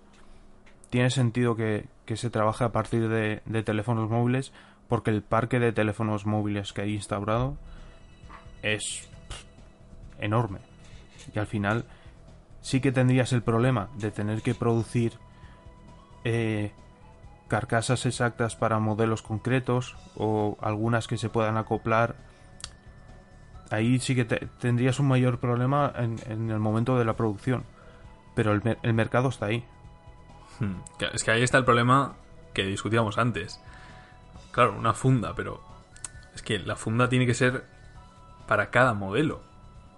tiene sentido que, que se trabaje a partir de, de teléfonos móviles, porque el parque de teléfonos móviles que hay instaurado es enorme. Y al final sí que tendrías el problema de tener que producir eh, carcasas exactas para modelos concretos o algunas que se puedan acoplar ahí sí que te- tendrías un mayor problema en, en el momento de la producción. Pero el, el mercado está ahí. Hmm. Es que ahí está el problema que discutíamos antes. Claro, una funda, pero es que la funda tiene que ser para cada modelo.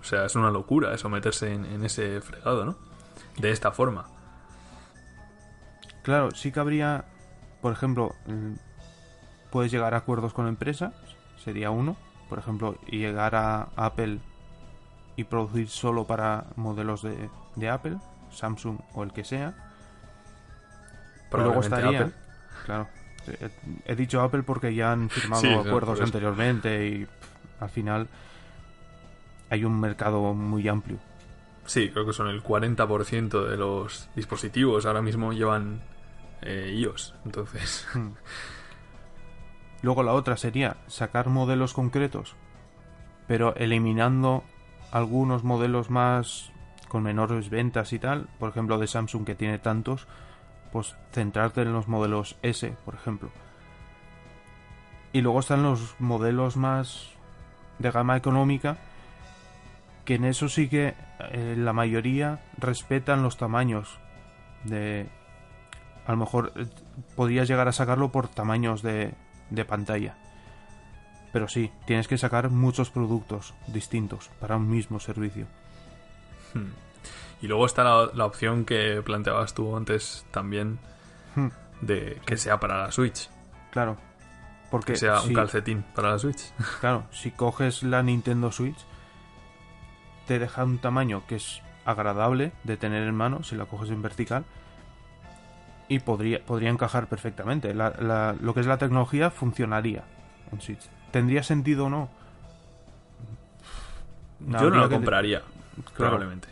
O sea, es una locura eso meterse en, ese fregado, ¿no? De esta forma. Claro, sí que habría, por ejemplo, mm, puedes llegar a acuerdos con empresas, sería uno. Por ejemplo, llegar a Apple y producir solo para modelos de, de Apple, Samsung o el que sea. Luego estaría, Apple. claro. He, he dicho Apple porque ya han firmado Sí, acuerdos por eso. anteriormente y pff, al final hay un mercado muy amplio. Sí, creo que son el 40% de los dispositivos ahora mismo llevan eh, iOS. Entonces, Luego la otra sería sacar modelos concretos, pero eliminando algunos modelos más con menores ventas y tal, por ejemplo de Samsung que tiene tantos, pues centrarte en los modelos S, por ejemplo. Y luego están los modelos más de gama económica, que en eso sí que eh, la mayoría respetan los tamaños de... A lo mejor eh, podrías llegar a sacarlo por tamaños de, de pantalla. Pero sí, tienes que sacar muchos productos distintos para un mismo servicio. hmm. Y luego está la, la opción que planteabas tú antes también Hmm, de que sea para la Switch. Claro. Porque Que sea si, un calcetín para la Switch. claro, si coges la Nintendo Switch, te deja un tamaño que es agradable de tener en mano si la coges en vertical y podría, podría encajar perfectamente. La- la- lo que es la tecnología funcionaría en Switch. ¿Tendría sentido o no? Yo no la compraría, probablemente.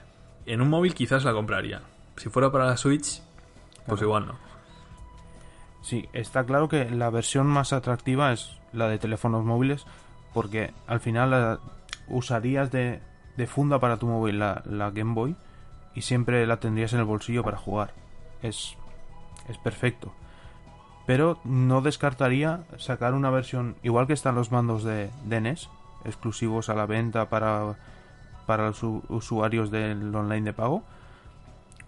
En un móvil quizás la compraría. Si fuera para la Switch, pues Claro. igual no. Sí, está claro que la versión más atractiva es la de teléfonos móviles porque al final la usarías de, de funda para tu móvil la, la Game Boy y siempre la tendrías en el bolsillo para jugar. Es, es perfecto. Pero no descartaría sacar una versión igual que están los mandos de, de NES, exclusivos a la venta para, para los usuarios del online de pago,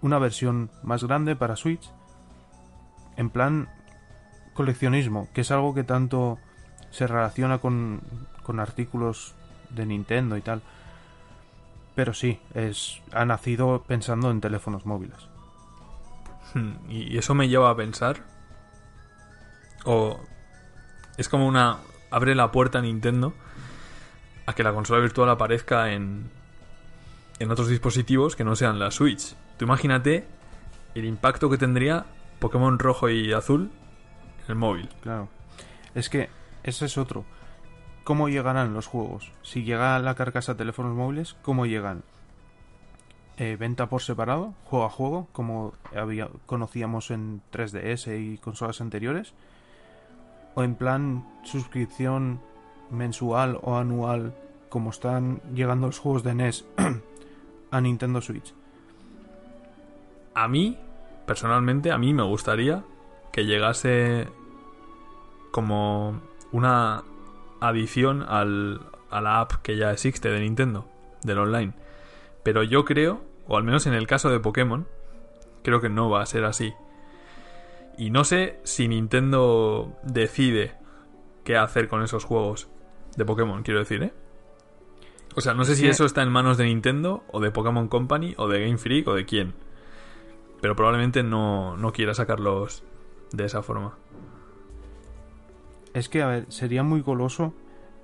una versión más grande para Switch, en plan coleccionismo, que es algo que tanto se relaciona con, con artículos de Nintendo y tal. Pero sí, es, ha nacido pensando en teléfonos móviles. Hmm, y eso me lleva a pensar. O. Es como una. Abre la puerta a Nintendo a que la consola virtual aparezca en. En otros dispositivos que no sean la Switch. Tú imagínate el impacto que tendría Pokémon rojo y azul en el móvil. Claro. Es que ese es otro. ¿Cómo llegarán los juegos? Si llega la carcasa a teléfonos móviles, ¿cómo llegan? Eh, ¿Venta por separado? ¿Juego a juego? Como conocíamos en 3DS y consolas anteriores. ¿O en plan suscripción mensual o anual como están llegando los juegos de NES a Nintendo Switch? A mí, personalmente, a mí me gustaría que llegase como una adición al, a la app que ya existe de Nintendo, del online. Pero yo creo, o al menos en el caso de Pokémon, creo que no va a ser así. Y no sé si Nintendo decide qué hacer con esos juegos de Pokémon, quiero decir, ¿eh? O sea, no sé si eso está en manos de Nintendo, o de Pokémon Company, o de Game Freak, o de quién. Pero probablemente no, no quiera sacarlos de esa forma. Es que, a ver, sería muy goloso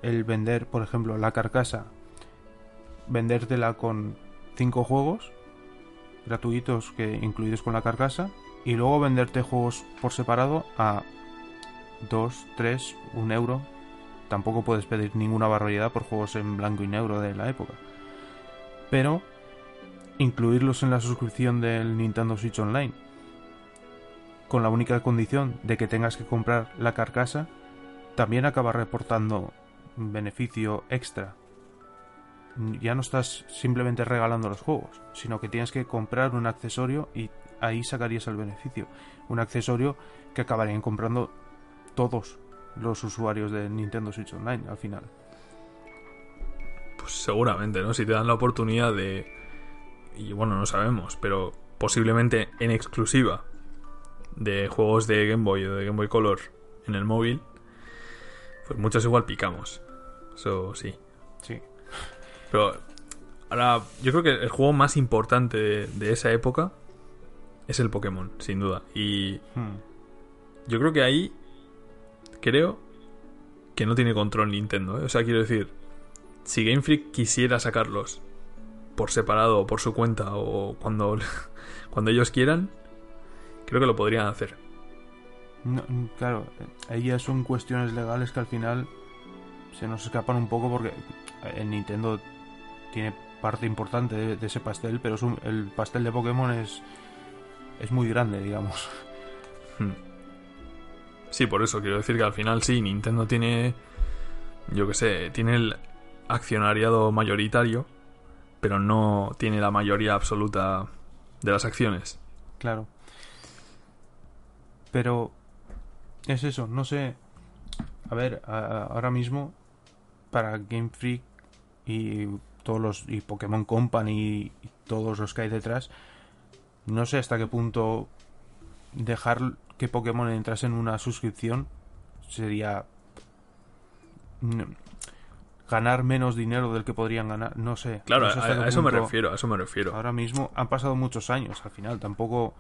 el vender, por ejemplo, la carcasa, vendértela con cinco juegos gratuitos que incluidos con la carcasa y luego venderte juegos por separado a 2, 3, 1 euro. Tampoco puedes pedir ninguna barbaridad por juegos en blanco y negro de la época. Pero incluirlos en la suscripción del Nintendo Switch Online. Con la única condición de que tengas que comprar la carcasa también acaba reportando beneficio extra. Ya no estás simplemente regalando los juegos, sino que tienes que comprar un accesorio y ahí sacarías el beneficio. Un accesorio que acabarían comprando todos los usuarios de Nintendo Switch Online al final. Pues seguramente, ¿no? Si te dan la oportunidad de... Y bueno, no sabemos, pero posiblemente en exclusiva de juegos de Game Boy o de Game Boy Color en el móvil, pues muchos igual picamos. Eso sí. Sí. Pero ahora, yo creo que el juego más importante de, de esa época es el Pokémon, sin duda. Y Hmm. yo creo que ahí creo que no tiene control Nintendo. ¿eh? O sea, quiero decir, si Game Freak quisiera sacarlos por separado o por su cuenta o cuando, cuando ellos quieran, creo que lo podrían hacer. No, mm, claro, eh, ahí ya son cuestiones legales que al final se nos escapan un poco porque el Nintendo tiene parte importante de, de ese pastel, pero es un- el pastel de Pokémon es, es muy grande, digamos. Hmm. Sí, por eso quiero decir que al final sí, Nintendo tiene, yo que sé, tiene el accionariado mayoritario, pero no tiene la mayoría absoluta de las acciones. Claro. Pero es eso, no sé. A ver, ahora mismo para Game Freak y todos los y Pokémon Company y todos los que hay detrás, no sé hasta qué punto dejar que Pokémon entrase en una suscripción sería mm, ganar menos dinero del que podrían ganar, no sé. Claro, no sé a, a eso me refiero, a eso me refiero. Ahora mismo han pasado muchos años al final, tampoco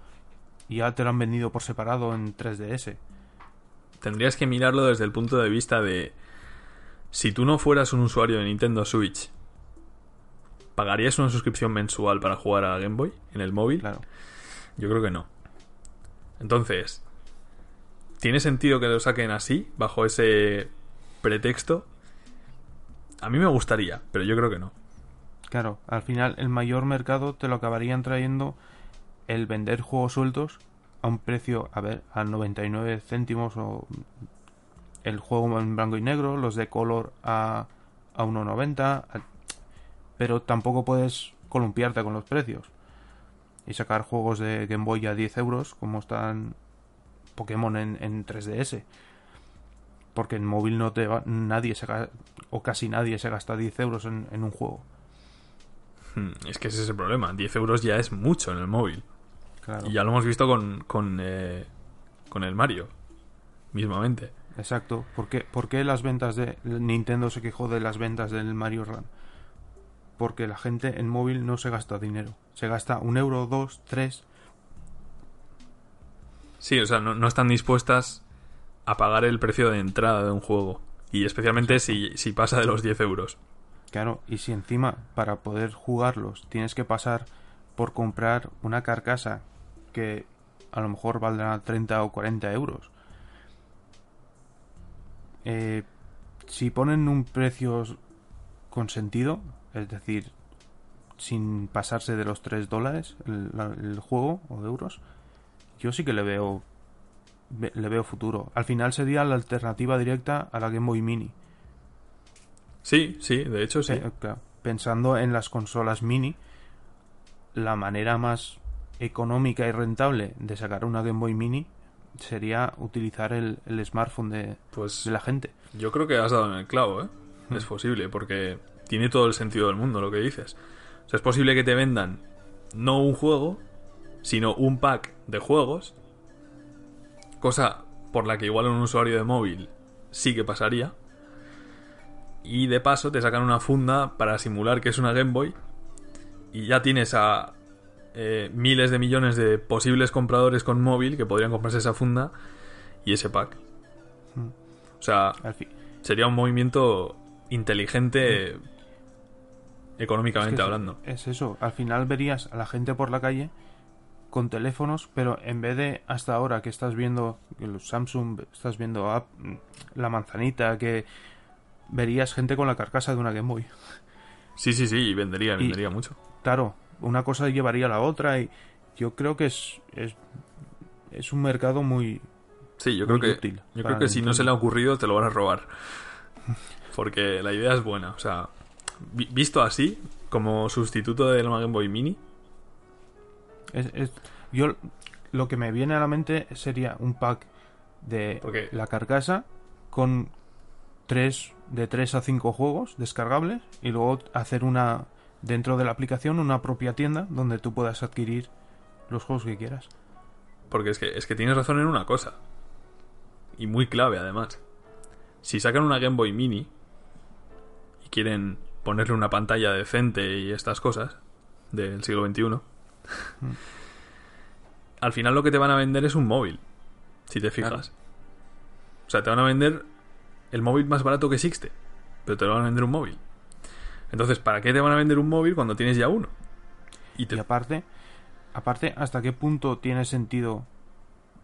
ya te lo han vendido por separado en 3DS. Tendrías que mirarlo desde el punto de vista de si tú no fueras un usuario de Nintendo Switch, ¿pagarías una suscripción mensual para jugar a Game Boy en el móvil? Claro. Yo creo que no. Entonces, ¿tiene sentido que lo saquen así, bajo ese pretexto? A mí me gustaría, pero yo creo que no. Claro, al final el mayor mercado te lo acabarían trayendo el vender juegos sueltos a un precio, a ver, a 99 céntimos o el juego en blanco y negro, los de color a, a 1,90, a- pero tampoco puedes columpiarte con los precios y sacar juegos de Game Boy a 10 euros como están Pokémon en, en 3DS. Porque en móvil no te va, nadie se o casi nadie se gasta 10 euros en, en un juego. Hmm, Es que ese es el problema. 10 euros ya es mucho en el móvil. Claro. Y ya lo hemos visto con, con, eh, con el Mario, mismamente. Exacto. ¿Por qué, por qué las ventas de Nintendo se quejó de las ventas del Mario Run? Porque la gente en móvil no se gasta dinero. Se gasta un euro, dos, tres. Sí, o sea, no, no están dispuestas a pagar el precio de entrada de un juego. Y especialmente si, si pasa de los 10 euros. Claro, y si encima para poder jugarlos tienes que pasar por comprar una carcasa que a lo mejor valdrá 30 o 40 euros. Eh, si ponen un precio con sentido, es decir, sin pasarse de los 3 dólares el, el juego o euros, yo sí que le veo ve- le veo futuro. Al final sería la alternativa directa a la Game Boy Mini. Sí, sí, de hecho sí. Eh, pensando en las consolas mini, la manera más económica y rentable de sacar una Game Boy Mini sería utilizar el, el smartphone de, Pues de la gente. yo creo que has dado en el clavo, ¿eh? Es posible, porque tiene todo el sentido del mundo lo que dices. O sea, es posible que te vendan no un juego, sino un pack de juegos, cosa por la que igual un usuario de móvil sí que pasaría. Y de paso te sacan una funda para simular que es una Game Boy y ya tienes a eh, miles de millones de posibles compradores con móvil que podrían comprarse esa funda y ese pack. O sea, sería un movimiento inteligente económicamente es que es- hablando. Es eso, al final verías a la gente por la calle con teléfonos, pero en vez de hasta ahora que estás viendo los Samsung, estás viendo app- la manzanita, que verías gente con la carcasa de una Game Boy. Sí, sí, sí, y vendería, Y- vendería mucho. claro, una cosa llevaría a la otra y yo creo que es, es, es un mercado muy... Sí, yo muy creo que, útil yo creo que si no se le ha ocurrido te lo van a robar. Porque la idea es buena. O sea, vi- visto así, como sustituto del Game Boy Mini, es- es- yo lo que me viene a la mente sería un pack de Porque- la carcasa con tres de 3 a 5 juegos descargables y luego hacer una dentro de la aplicación una propia tienda donde tú puedas adquirir los juegos que quieras. porque es que, es que tienes razón en una cosa. Y muy clave, además. Si sacan una Game Boy Mini y quieren ponerle una pantalla decente y estas cosas del siglo XXI, al final lo que te van a vender es un móvil, si te fijas. Claro. O sea, te van a vender el móvil más barato que existe, pero te lo van a vender un móvil. Entonces, ¿para qué te van a vender un móvil cuando tienes ya uno? Y te, Y aparte, aparte, ¿hasta qué punto tiene sentido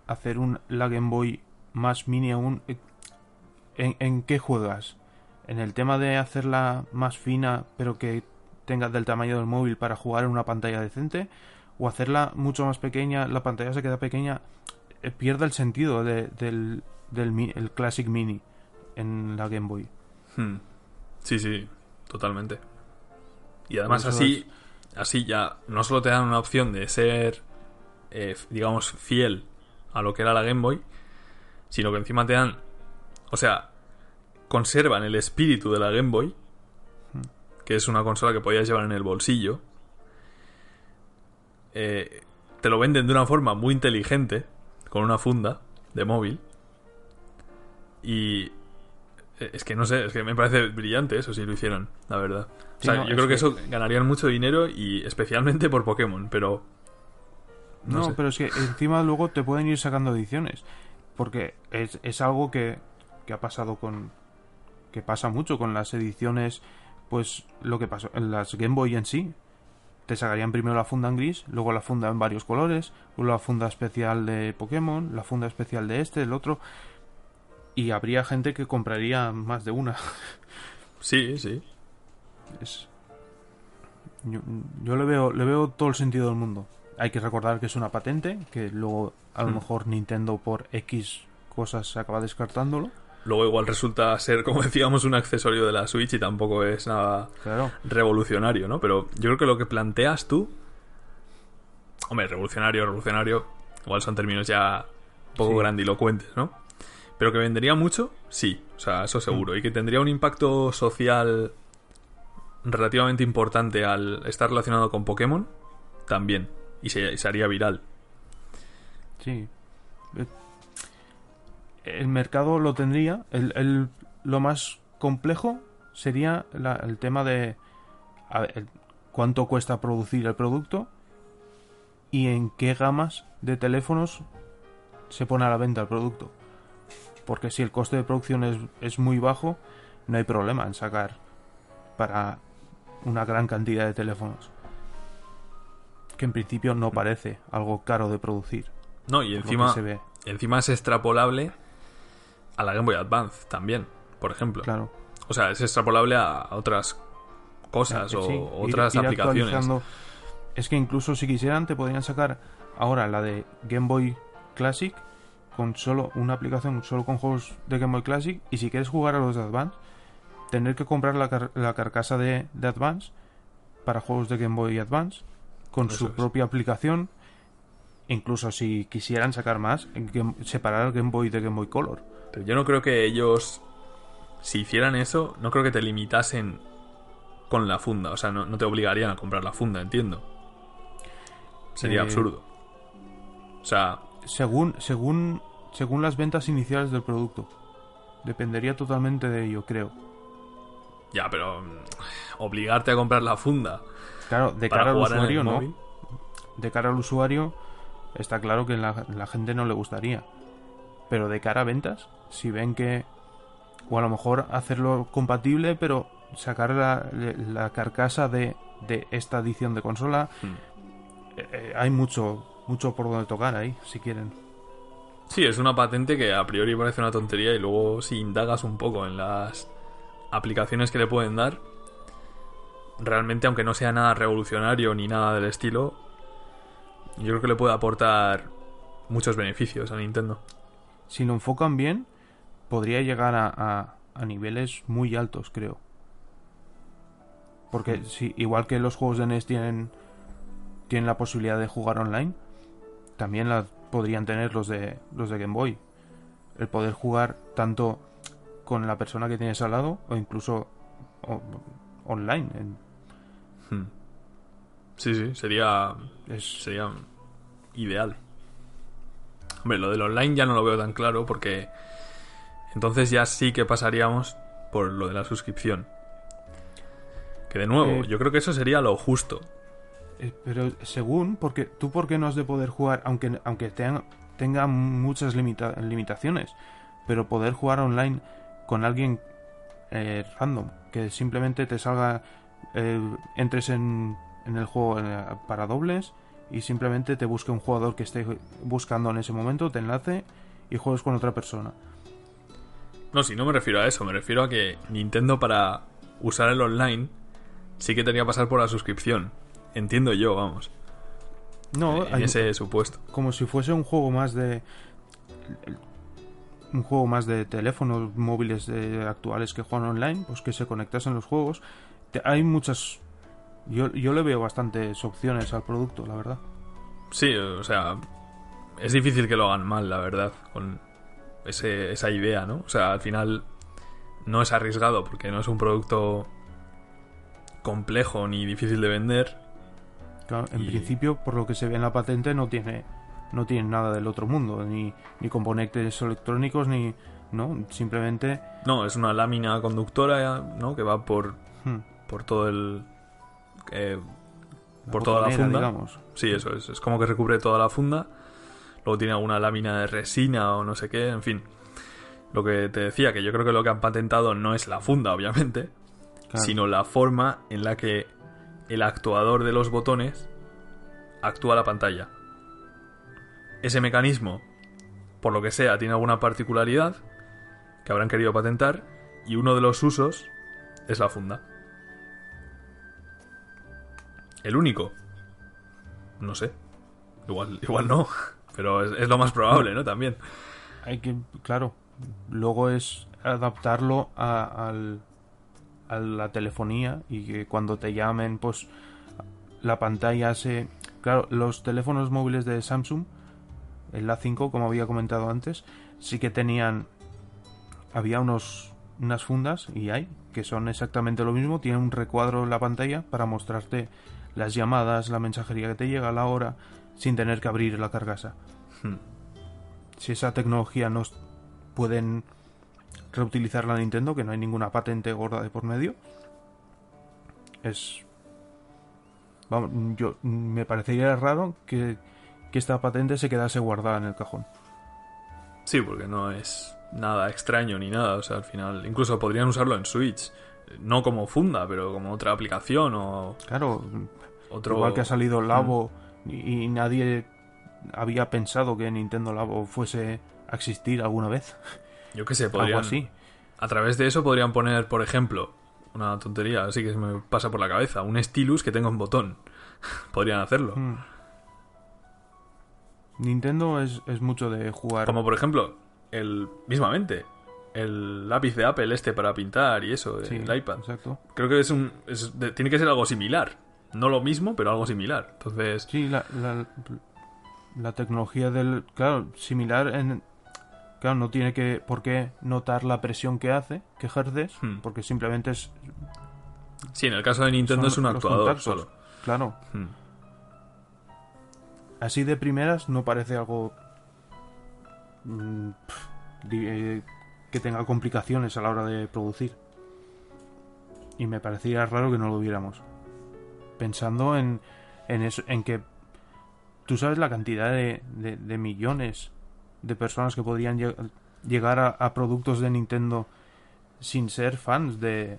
hacer un la Game Boy más mini aún? ¿En, en qué juegas? ¿En el tema de hacerla más fina pero que tenga del tamaño del móvil para jugar en una pantalla decente? ¿O hacerla mucho más pequeña, la pantalla se queda pequeña, eh, pierde el sentido de- del, del el Classic Mini en la Game Boy? Hmm. Sí, sí, totalmente. Y además así, así ya no solo te dan una opción de ser, eh, digamos, fiel a lo que era la Game Boy, sino que encima te dan, o sea, conservan el espíritu de la Game Boy, que es una consola que podías llevar en el bolsillo. Eh, te lo venden de una forma muy inteligente, con una funda de móvil. Y eh, es que no sé, es que me parece brillante eso si lo hicieron, la verdad. O Sí, sea, no, yo creo que, que- eso ganarían mucho dinero y especialmente por Pokémon, pero no, No, sé. pero es que encima luego te pueden ir sacando ediciones. Porque es, es algo que, que ha pasado con. que pasa mucho con las ediciones. Pues lo que pasó en las Game Boy en sí. Te sacarían primero la funda en gris, luego la funda en varios colores, luego la funda especial de Pokémon, la funda especial de este, el otro. Y habría gente que compraría más de una. Sí, sí. Es- Yo, yo le veo le veo todo el sentido del mundo. Hay que recordar que es una patente, que luego a lo Hmm. mejor Nintendo por X cosas acaba descartándolo. Luego igual resulta ser, como decíamos, un accesorio de la Switch y tampoco es nada Claro. revolucionario, ¿no? Pero yo creo que lo que planteas tú... Hombre, revolucionario, revolucionario, igual son términos ya un poco Sí. grandilocuentes, ¿no? Pero que vendería mucho, sí, o sea, eso seguro. Y que tendría un impacto social relativamente importante al estar relacionado con Pokémon, también. Y se, se haría viral. Sí. El mercado lo tendría. El, el- lo más complejo sería la- el tema de a ver, el- cuánto cuesta producir el producto y en qué gamas de teléfonos se pone a la venta el producto. Porque si el coste de producción es, es muy bajo, no hay problema en sacar para una gran cantidad de teléfonos. Que en principio no parece algo caro de producir. No, y encima, se ve. encima es extrapolable a la Game Boy Advance también, por ejemplo. Claro. O sea, es extrapolable a otras cosas o sí, otras ir aplicaciones. Es que incluso si quisieran te podrían sacar ahora la de Game Boy Classic con solo una aplicación, solo con juegos de Game Boy Classic y si quieres jugar a los de Advance, tener que comprar la, car- la carcasa de, de Advance para juegos de Game Boy Advance con Eso su es. propia aplicación. Incluso si quisieran sacar más, separar el Game Boy de Game Boy Color. Pero yo no creo que ellos, si hicieran eso, no creo que te limitasen con la funda. O sea, no, no te obligarían a comprar la funda, entiendo. Sería Eh, absurdo. O sea, Según, según, según las ventas iniciales del producto. Dependería totalmente de ello, creo. ya, pero mm, obligarte a comprar la funda Claro, de cara al usuario, no. móvil. De cara al usuario, está claro que la, la gente no le gustaría. Pero de cara a ventas, si ven que. O a lo mejor hacerlo compatible, pero sacar la, la carcasa de, de esta edición de consola. Hmm. eh, eh, hay mucho, mucho por donde tocar ahí, si quieren. Sí, es una patente que a priori parece una tontería y luego si indagas un poco en las aplicaciones que le pueden dar, realmente aunque no sea nada revolucionario ni nada del estilo, yo creo que le puede aportar muchos beneficios a Nintendo. Si lo enfocan bien, podría llegar a, a- a niveles muy altos, creo. Porque si, igual que los juegos de NES tienen, tienen la posibilidad de jugar online, también la podrían tener los de, los de Game Boy. El poder jugar tanto con la persona que tienes al lado o incluso o- online. Hmm. Sí, sí, sería, es, sería ideal. Hombre, lo del online ya no lo veo tan claro porque entonces ya sí que pasaríamos por lo de la suscripción. Que de nuevo, Eh, yo creo que eso sería lo justo. Eh, Pero según, porque tú por qué no has de poder jugar, aunque, aunque tenga, tenga muchas limita- limitaciones, pero poder jugar online con alguien eh, random, que simplemente te salga, entres en, en el juego para dobles y simplemente te busque un jugador que esté buscando en ese momento, te enlace y juegues con otra persona. No, si no me refiero a eso, me refiero a que Nintendo para usar el online sí que tenía que pasar por la suscripción. Entiendo yo, vamos. No, en hay- ese supuesto. como si fuese un juego más de un juego más de teléfonos móviles eh, actuales que juegan online pues que se conectasen los juegos Te- hay muchas yo, yo le veo bastantes opciones al producto la verdad Sí, o sea, es difícil que lo hagan mal, la verdad, con ese- esa idea, ¿no? O sea, al final no es arriesgado porque no es un producto complejo ni difícil de vender. Claro, en Y- principio por lo que se ve en la patente no tiene no tiene nada del otro mundo ni, ni componentes electrónicos ni no simplemente No, es una lámina conductora, ¿no? Que va por, hmm, por todo el... eh, por toda la funda. digamos Sí, eso es. Es como que recubre toda la funda. Luego tiene alguna lámina de resina o no sé qué, en fin. Lo que te decía, que yo creo que lo que han patentado no es la funda, obviamente, Claro. sino la forma en la que el actuador de los botones actúa la pantalla. Ese mecanismo, por lo que sea, tiene alguna particularidad que habrán querido patentar y uno de los usos es la funda. El único. No sé. Igual, igual no. Pero es, lo más probable, ¿no? También. hay que claro luego es adaptarlo a, al- a la telefonía y que cuando te llamen pues la pantalla se claro los teléfonos móviles de Samsung el A5 como había comentado antes sí que tenían había unos unas fundas, y hay, que son exactamente lo mismo, tienen un recuadro en la pantalla para mostrarte las llamadas, la mensajería que te llega a la hora, sin tener que abrir la carcasa. Hmm. Si esa tecnología no pueden reutilizar la Nintendo, que no hay ninguna patente gorda de por medio, es... Vamos, yo me parecería raro que, que esta patente se quedase guardada en el cajón. Sí, porque no es nada extraño ni nada. O sea, al final, incluso podrían usarlo en Switch. No como funda, pero como otra aplicación o Claro, otro. igual que ha salido Labo y, y nadie había pensado que Nintendo Labo fuese a existir alguna vez. Yo qué sé, Algo podrían. así. A través de eso podrían poner, por ejemplo, una tontería, así que se me pasa por la cabeza, un stylus que tenga un botón. podrían hacerlo. Mm. Nintendo es, es mucho de jugar. Como por ejemplo, el mismamente, el lápiz de Apple este para pintar y eso, Sí, el iPad. Exacto. Creo que es un. es tiene que ser algo similar. No lo mismo, pero algo similar. Entonces. Sí, la, la, la tecnología del. Claro, similar en. Claro, no tiene que por qué notar la presión que hace, que ejerces, Hmm. porque simplemente es. Sí, en el caso de Nintendo es un actuador solo. Claro, Hmm. así de primeras no parece algo. mm, eh, que tenga complicaciones a la hora de producir. Y me parecía raro que no lo viéramos. Pensando en, en, eso, en que tú sabes la cantidad de, de- de millones de personas que podrían lle- llegar a, a productos de Nintendo sin ser fans de...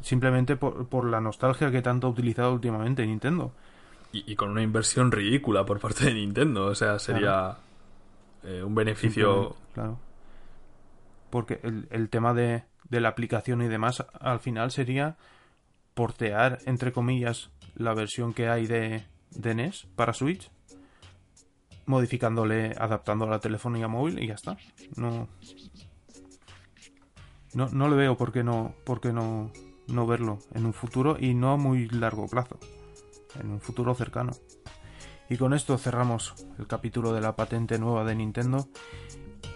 Simplemente por, por la nostalgia que tanto ha utilizado últimamente Nintendo. Y, y con una inversión ridícula por parte de Nintendo. O sea, sería eh, un beneficio. Claro. Porque el, el tema de, de la aplicación y demás al final sería portear, entre comillas, la versión que hay de, NES para Switch, modificándole, adaptando a la telefonía móvil y ya está. No, no, no le veo por qué no, por qué no, no verlo en un futuro y no a muy largo plazo, en un futuro cercano. Y con esto cerramos el capítulo de la patente nueva de Nintendo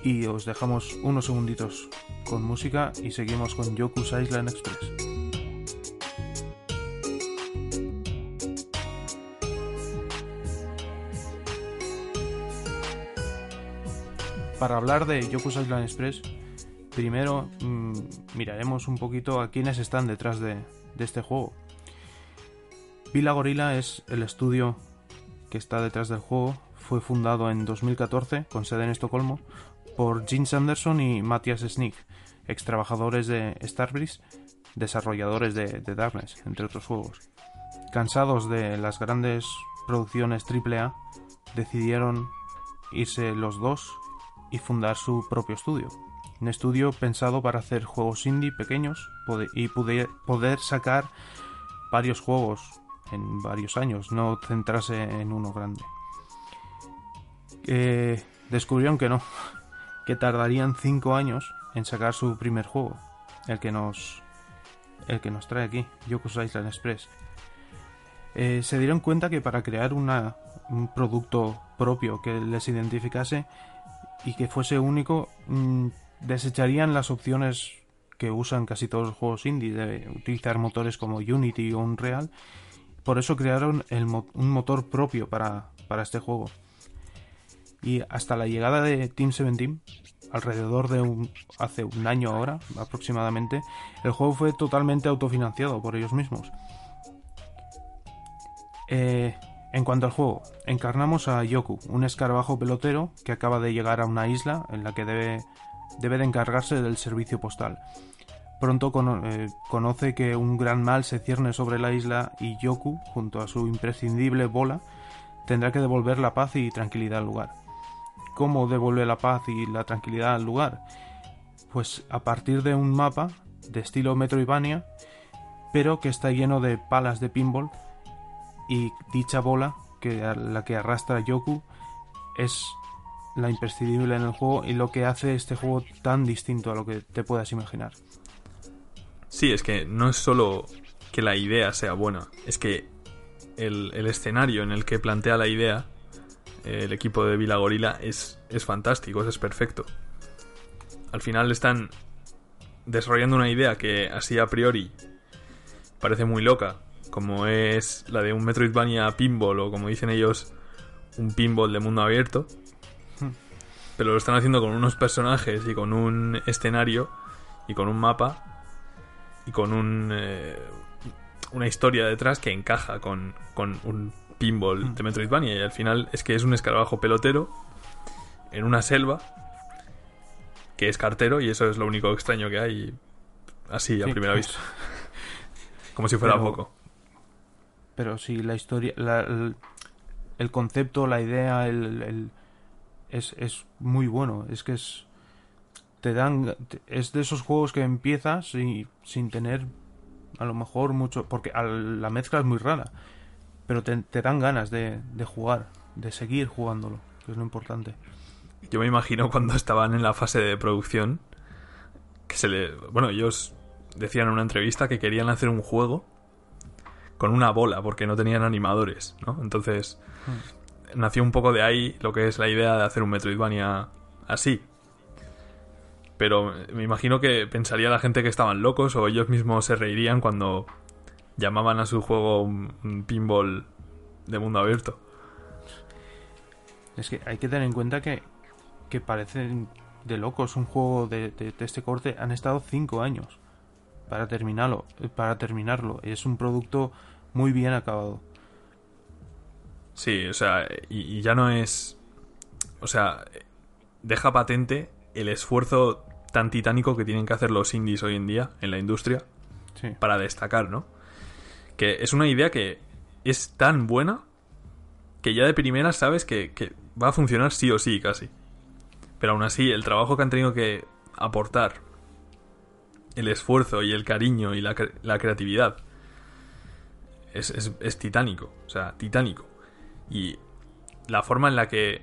y os dejamos unos segunditos con música y seguimos con Yoku's Island Express. Para hablar de Yoku's Island Express, primero mm, miraremos un poquito a quiénes están detrás de, este juego. Villa Gorilla es el estudio que está detrás del juego. Fue fundado en 2014 con sede en Estocolmo por Gene Sanderson y Matthias Snick, ex trabajadores de Starbreeze, desarrolladores de, de Darkness, entre otros juegos. Cansados de las grandes producciones AAA, decidieron irse los dos y fundar su propio estudio. Un estudio pensado para hacer juegos indie pequeños y poder sacar varios juegos en varios años, no centrarse en uno grande. Descubrieron que no, que tardarían 5 años en sacar su primer juego, el que nos el que nos trae aquí, Yoku's Island Express. Eh, se dieron cuenta que para crear una, un producto propio que les identificase y que fuese único, mm, desecharían las opciones que usan casi todos los juegos indie de utilizar motores como Unity o Unreal. Por eso crearon un motor propio para, para este juego. Y hasta la llegada de Team 17, alrededor de un, hace un año ahora aproximadamente, el juego fue totalmente autofinanciado por ellos mismos. Eh, en cuanto al juego, encarnamos a Yoku, un escarabajo pelotero que acaba de llegar a una isla en la que debe, debe de encargarse del servicio postal. Pronto eh, conoce que un gran mal se cierne sobre la isla y Yoku, junto a su imprescindible bola, tendrá que devolver la paz y tranquilidad al lugar. ¿Cómo devuelve la paz y la tranquilidad al lugar? Pues a partir de un mapa de estilo Metroidvania, pero que está lleno de palas de pinball y dicha bola, que la que arrastra Yoku, es la imprescindible en el juego y lo que hace este juego tan distinto a lo que te puedas imaginar. Sí, es que no es solo que la idea sea buena, es que el, el escenario en el que plantea la idea eh, el equipo de Vila Gorila es, es fantástico, es perfecto. Al final están desarrollando una idea que así a priori parece muy loca, como es la de un Metroidvania pinball o como dicen ellos, un pinball de mundo abierto. Hmm. Pero lo están haciendo con unos personajes y con un escenario y con un mapa y con un, eh, una historia detrás que encaja con, con un pinball Hmm. de Metroidvania. Y al final es que es un escarabajo pelotero en una selva que es cartero y eso es lo único extraño que hay así a Sí, primera pues, vista. Como si fuera pero- poco. Pero sí, la historia, la- el, concepto, la idea, el, es, es muy bueno. Es que es. Te dan. Es de esos juegos que empiezas y, sin tener a lo mejor mucho. Porque la mezcla es muy rara. Pero te, te dan ganas de, de jugar, de seguir jugándolo, que es lo importante. Yo me imagino cuando estaban en la fase de producción que se le... Bueno, ellos decían en una entrevista que querían hacer un juego con una bola porque no tenían animadores, ¿no? Entonces nació un poco de ahí lo que es la idea de hacer un Metroidvania así. Pero me imagino que pensaría la gente que estaban locos o ellos mismos se reirían cuando llamaban a su juego un, pinball de mundo abierto. Es que hay que tener en cuenta que, que parecen de locos un juego de, de- de este corte. Han estado cinco años para terminarlo. Para terminarlo. Es un producto muy bien acabado. Sí, o sea, y, y ya no es. O sea, deja patente el esfuerzo tan titánico que tienen que hacer los indies hoy en día en la industria Sí. para destacar, ¿no? Que es una idea que es tan buena que ya de primera sabes que, que va a funcionar sí o sí, casi. Pero aún así, el trabajo que han tenido que aportar, el esfuerzo y el cariño y la, la creatividad, es, es- es titánico. O sea, titánico. Y la forma en la que.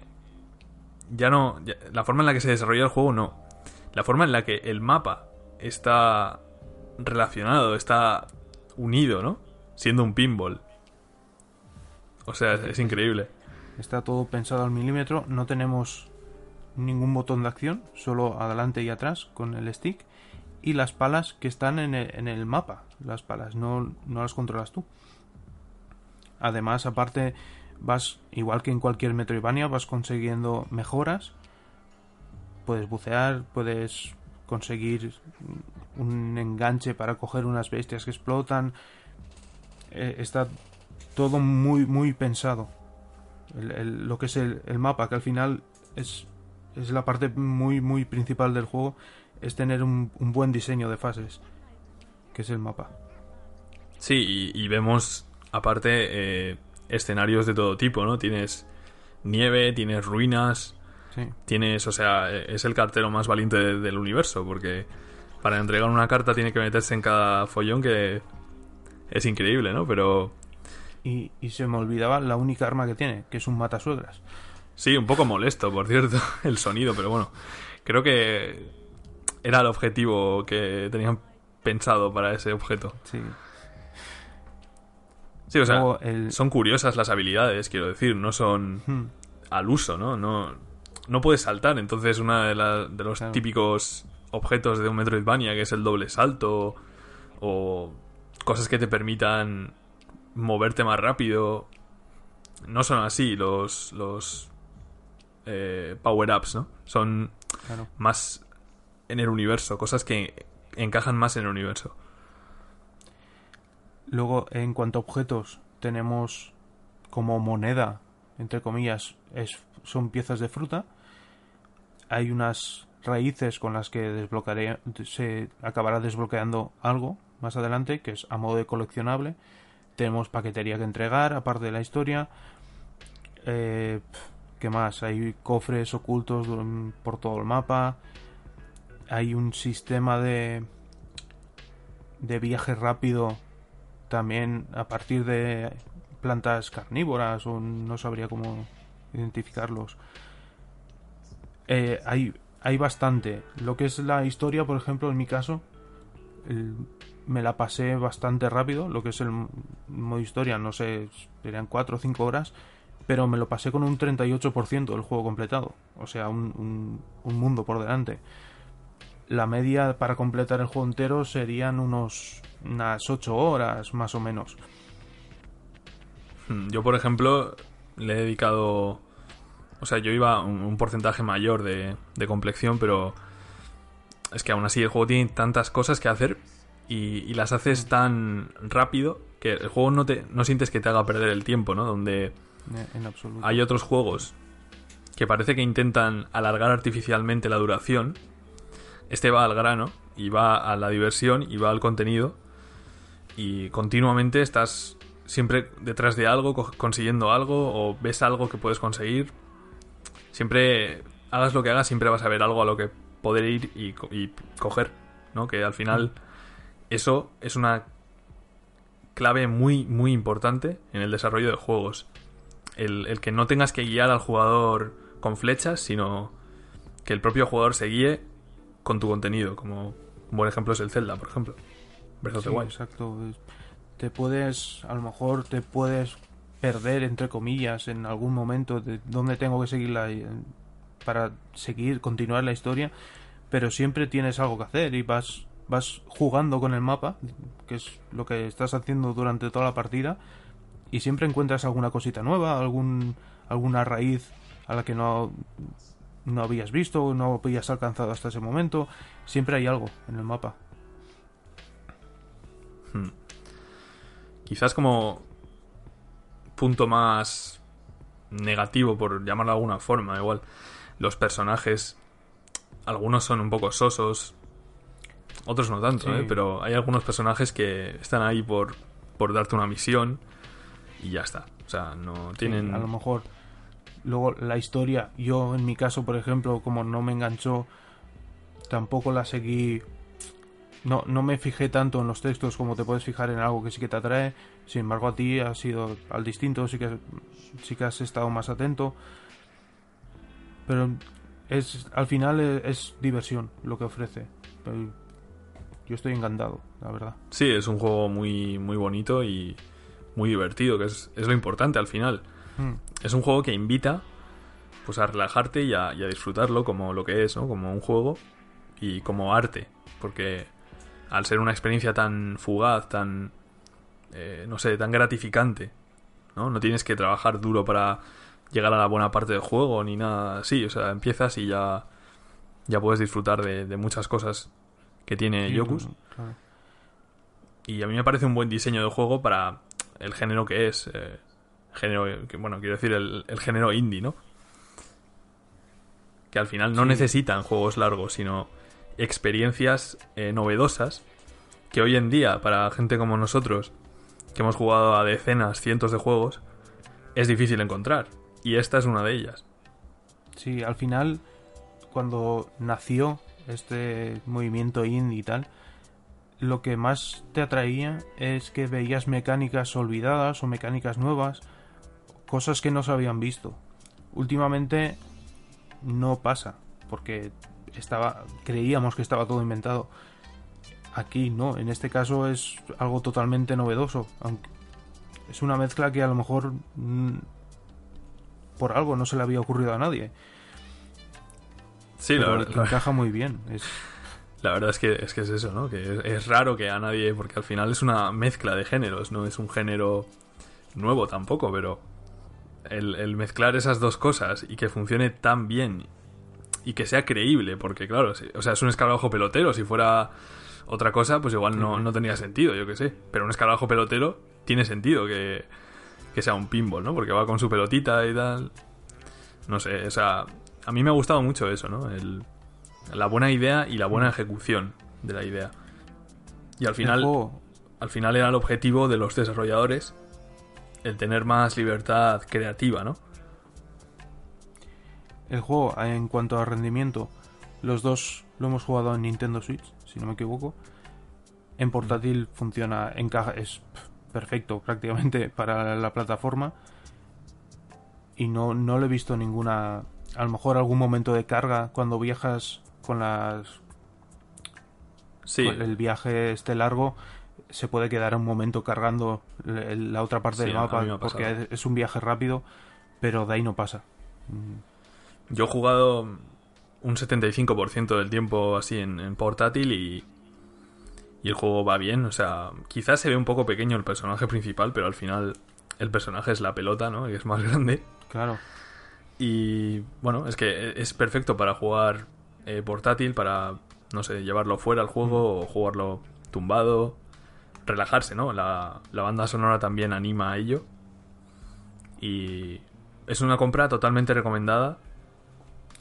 Ya no. la forma en la que se desarrolla el juego, no. La forma en la que el mapa está relacionado, está unido, ¿no? Siendo un pinball. O sea, es increíble. Está todo pensado al milímetro. No tenemos ningún botón de acción. Solo adelante y atrás con el stick. Y las palas que están en el, mapa. Las palas. No, no las controlas tú. Además, aparte, vas, igual que en cualquier Metroidvania, vas consiguiendo mejoras. Puedes bucear, puedes conseguir un enganche para coger unas bestias que explotan. Eh, está todo muy, muy pensado. Lo que es el, el mapa, que al final es, es la parte muy, muy principal del juego, es tener un, un buen diseño de fases, que es el mapa. Sí, y, y vemos, aparte, eh, escenarios de todo tipo, ¿no? Tienes nieve, tienes ruinas, Sí. tienes, o sea, eh, es el cartero más valiente de- del universo, porque para entregar una carta tiene que meterse en cada follón que es increíble, ¿no? Pero Y, y se me olvidaba la única arma que tiene, que es un matasuegras. sí, un poco molesto, por cierto, el sonido, pero bueno, creo que era el objetivo que tenían pensado para ese objeto. Sí. Sí, o sea, el- son curiosas las habilidades, quiero decir, no son Hmm. al uso, ¿no? No, no puedes saltar, entonces uno de, de los Claro. típicos objetos de un Metroidvania, que es el doble salto, o cosas que te permitan moverte más rápido, no son así los, los eh, power-ups, ¿no? Son Claro. más en el universo, cosas que encajan más en el universo. Luego, en cuanto a objetos, tenemos como moneda, entre comillas, es, son piezas de fruta. Hay unas raíces con las que desbloquearé, se acabará desbloqueando algo más adelante, que es a modo de coleccionable. Tenemos paquetería que entregar, aparte de la historia. Eh, ¿Qué más? Hay cofres ocultos mm, por todo el mapa. Hay un sistema de, de viaje rápido también a partir de plantas carnívoras o no sabría cómo identificarlos. Eh, hay, hay bastante. Lo que es la historia, por ejemplo, en mi caso, me la pasé bastante rápido. Lo que es el modo historia, no sé, serían 4 o 5 horas. Pero me lo pasé con un 38% del juego completado. O sea, un- un mundo por delante. La media para completar el juego entero serían unos unas 8 horas más o menos. Hmm, Yo, por ejemplo, le he dedicado. O sea, yo iba a un, un porcentaje mayor de, de complexión, pero. Es que aún así el juego tiene tantas cosas que hacer y, y las haces tan rápido que el juego no te no sientes que te haga perder el tiempo, ¿no? Donde En absoluto. hay otros juegos que parece que intentan alargar artificialmente la duración. Este va al grano y va a la diversión y va al contenido. Y continuamente estás siempre detrás de algo, co- consiguiendo algo o ves algo que puedes conseguir. Siempre hagas lo que hagas, siempre vas a ver algo a lo que poder ir y, co- y coger. ¿no? Que al final eso es una clave muy, muy importante en el desarrollo de juegos el, el que no tengas que guiar al jugador con flechas, sino que el propio jugador se guíe con tu contenido, como un buen ejemplo es el Zelda, por ejemplo. Breath of the Sí, Wild. exacto. Te puedes, a lo mejor te puedes perder, entre comillas, en algún momento de dónde tengo que seguir la, para seguir, continuar la historia, pero siempre tienes algo que hacer y vas, vas jugando con el mapa, que es lo que estás haciendo durante toda la partida, y siempre encuentras alguna cosita nueva, algún, alguna raíz a la que no, no habías visto, no habías alcanzado hasta ese momento, siempre hay algo en el mapa. Quizás como punto más negativo, por llamarlo de alguna forma, igual. Los personajes, algunos son un poco sosos, otros no tanto, Sí. ¿eh? pero hay algunos personajes que están ahí por, por darte una misión y ya está. O sea, no Sí, tienen... a lo mejor luego la historia yo en mi caso por ejemplo como no me enganchó tampoco la seguí no, no me fijé tanto en los textos como te puedes fijar en algo que sí que te atrae. Sin embargo a ti ha sido al distinto sí que sí que has estado más atento. Pero es al final es, es diversión lo que ofrece. Yo estoy encantado la verdad. Sí, es un juego muy, muy bonito y muy divertido, que es, es lo importante al final. Mm, Es un juego que invita pues a relajarte y a, y a disfrutarlo como lo que es, ¿no? Como un juego y como arte. Porque al ser una experiencia tan fugaz, tan, eh, no sé, tan gratificante, ¿no? No tienes que trabajar duro para llegar a la buena parte del juego ni nada así. O sea, empiezas y ya, ya puedes disfrutar de, de muchas cosas que tiene sí, Yokus. claro. Y a mí me parece un buen diseño de juego para el género que es. eh, género, que, bueno, quiero decir el, el género indie, ¿no? Que al final no Sí. necesitan juegos largos, sino experiencias eh, novedosas que hoy en día, para gente como nosotros, que hemos jugado a decenas, cientos de juegos, es difícil encontrar. Y esta es una de ellas. Sí, al final, cuando nació este movimiento indie y tal, lo que más te atraía es que veías mecánicas olvidadas o mecánicas nuevas, cosas que no se habían visto. Últimamente no pasa, porque estaba creíamos que estaba todo inventado. Aquí no, en este caso es algo totalmente novedoso, aunque es una mezcla que a lo mejor mm, por algo no se le había ocurrido a nadie. Sí, la, pero verdad- que encaja muy bien. Es, La verdad es que, es que es eso, ¿no? Que es, es raro que a nadie, porque al final es una mezcla de géneros, no es un género nuevo tampoco, pero el, el mezclar esas dos cosas y que funcione tan bien y que sea creíble, porque claro, si- o sea, es un escarabajo pelotero, si fuera otra cosa, pues igual no, no tenía sentido, yo qué sé, pero un escarabajo pelotero tiene sentido que, que sea un pinball, ¿no? Porque va con su pelotita y tal. No sé, o sea, a mí me ha gustado mucho eso, ¿no? El, la buena idea y la buena ejecución de la idea. Y al final, al final era el objetivo de los desarrolladores el tener más libertad creativa, ¿no? el juego, en cuanto a rendimiento, los dos lo hemos jugado en Nintendo Switch, si no me equivoco. En portátil funciona, encaja, es perfecto prácticamente para la plataforma. Y no, no le he visto ninguna. A lo mejor algún momento de carga cuando viajas con las Sí, el viaje este largo se puede quedar un momento cargando la otra parte Sí, del mapa me porque es- un viaje rápido, pero de ahí no pasa. Yo he jugado un 75% del tiempo así en, en portátil y, y el juego va bien. O sea, quizás se ve un poco pequeño el personaje principal, pero al final el personaje es la pelota, ¿no? Y es más grande. Claro. Y bueno, es que es perfecto para jugar eh, portátil, para, no sé, llevarlo fuera al juego o jugarlo tumbado, relajarse, ¿no? La, la banda sonora también anima a ello. Y es una compra totalmente recomendada,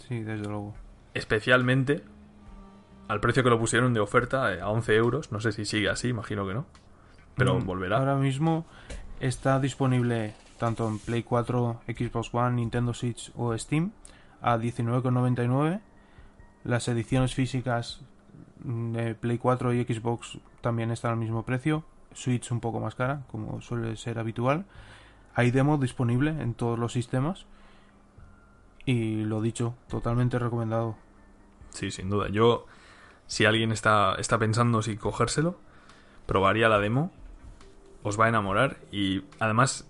Sí, desde luego. especialmente al precio que lo pusieron de oferta, eh, a 11 euros. No sé si sigue así, imagino que no. Pero Mm, volverá. Ahora mismo está disponible tanto en Play 4, Xbox One, Nintendo Switch o Steam a 19,99. Las ediciones físicas Play 4 y Xbox también están al mismo precio. Switch un poco más cara, como suele ser habitual. Hay demo disponible en todos los sistemas. Y lo dicho, totalmente recomendado. Sí, sin duda. Yo, si alguien está, está pensando si cogérselo, probaría la demo. Os va a enamorar y además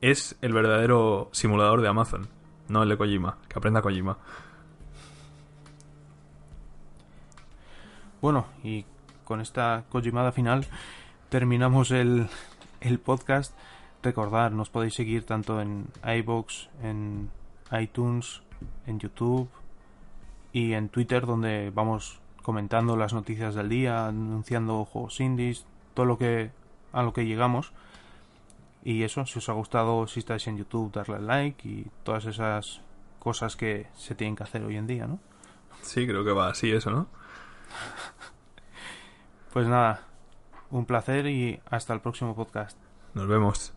es el verdadero simulador de Amazon, no el de Kojima. Que aprenda Kojima. Bueno, y con esta Kojimada final terminamos el, el podcast. Recordad, nos podéis seguir tanto en iBox, en iTunes, en YouTube y en Twitter, donde vamos comentando las noticias del día, anunciando juegos indies, todo lo que a lo que llegamos. Y eso, si os ha gustado, si estáis en YouTube, darle like y todas esas cosas que se tienen que hacer hoy en día, ¿no? Sí, creo que va así eso, ¿no? Pues nada, un placer y hasta el próximo podcast. Nos vemos.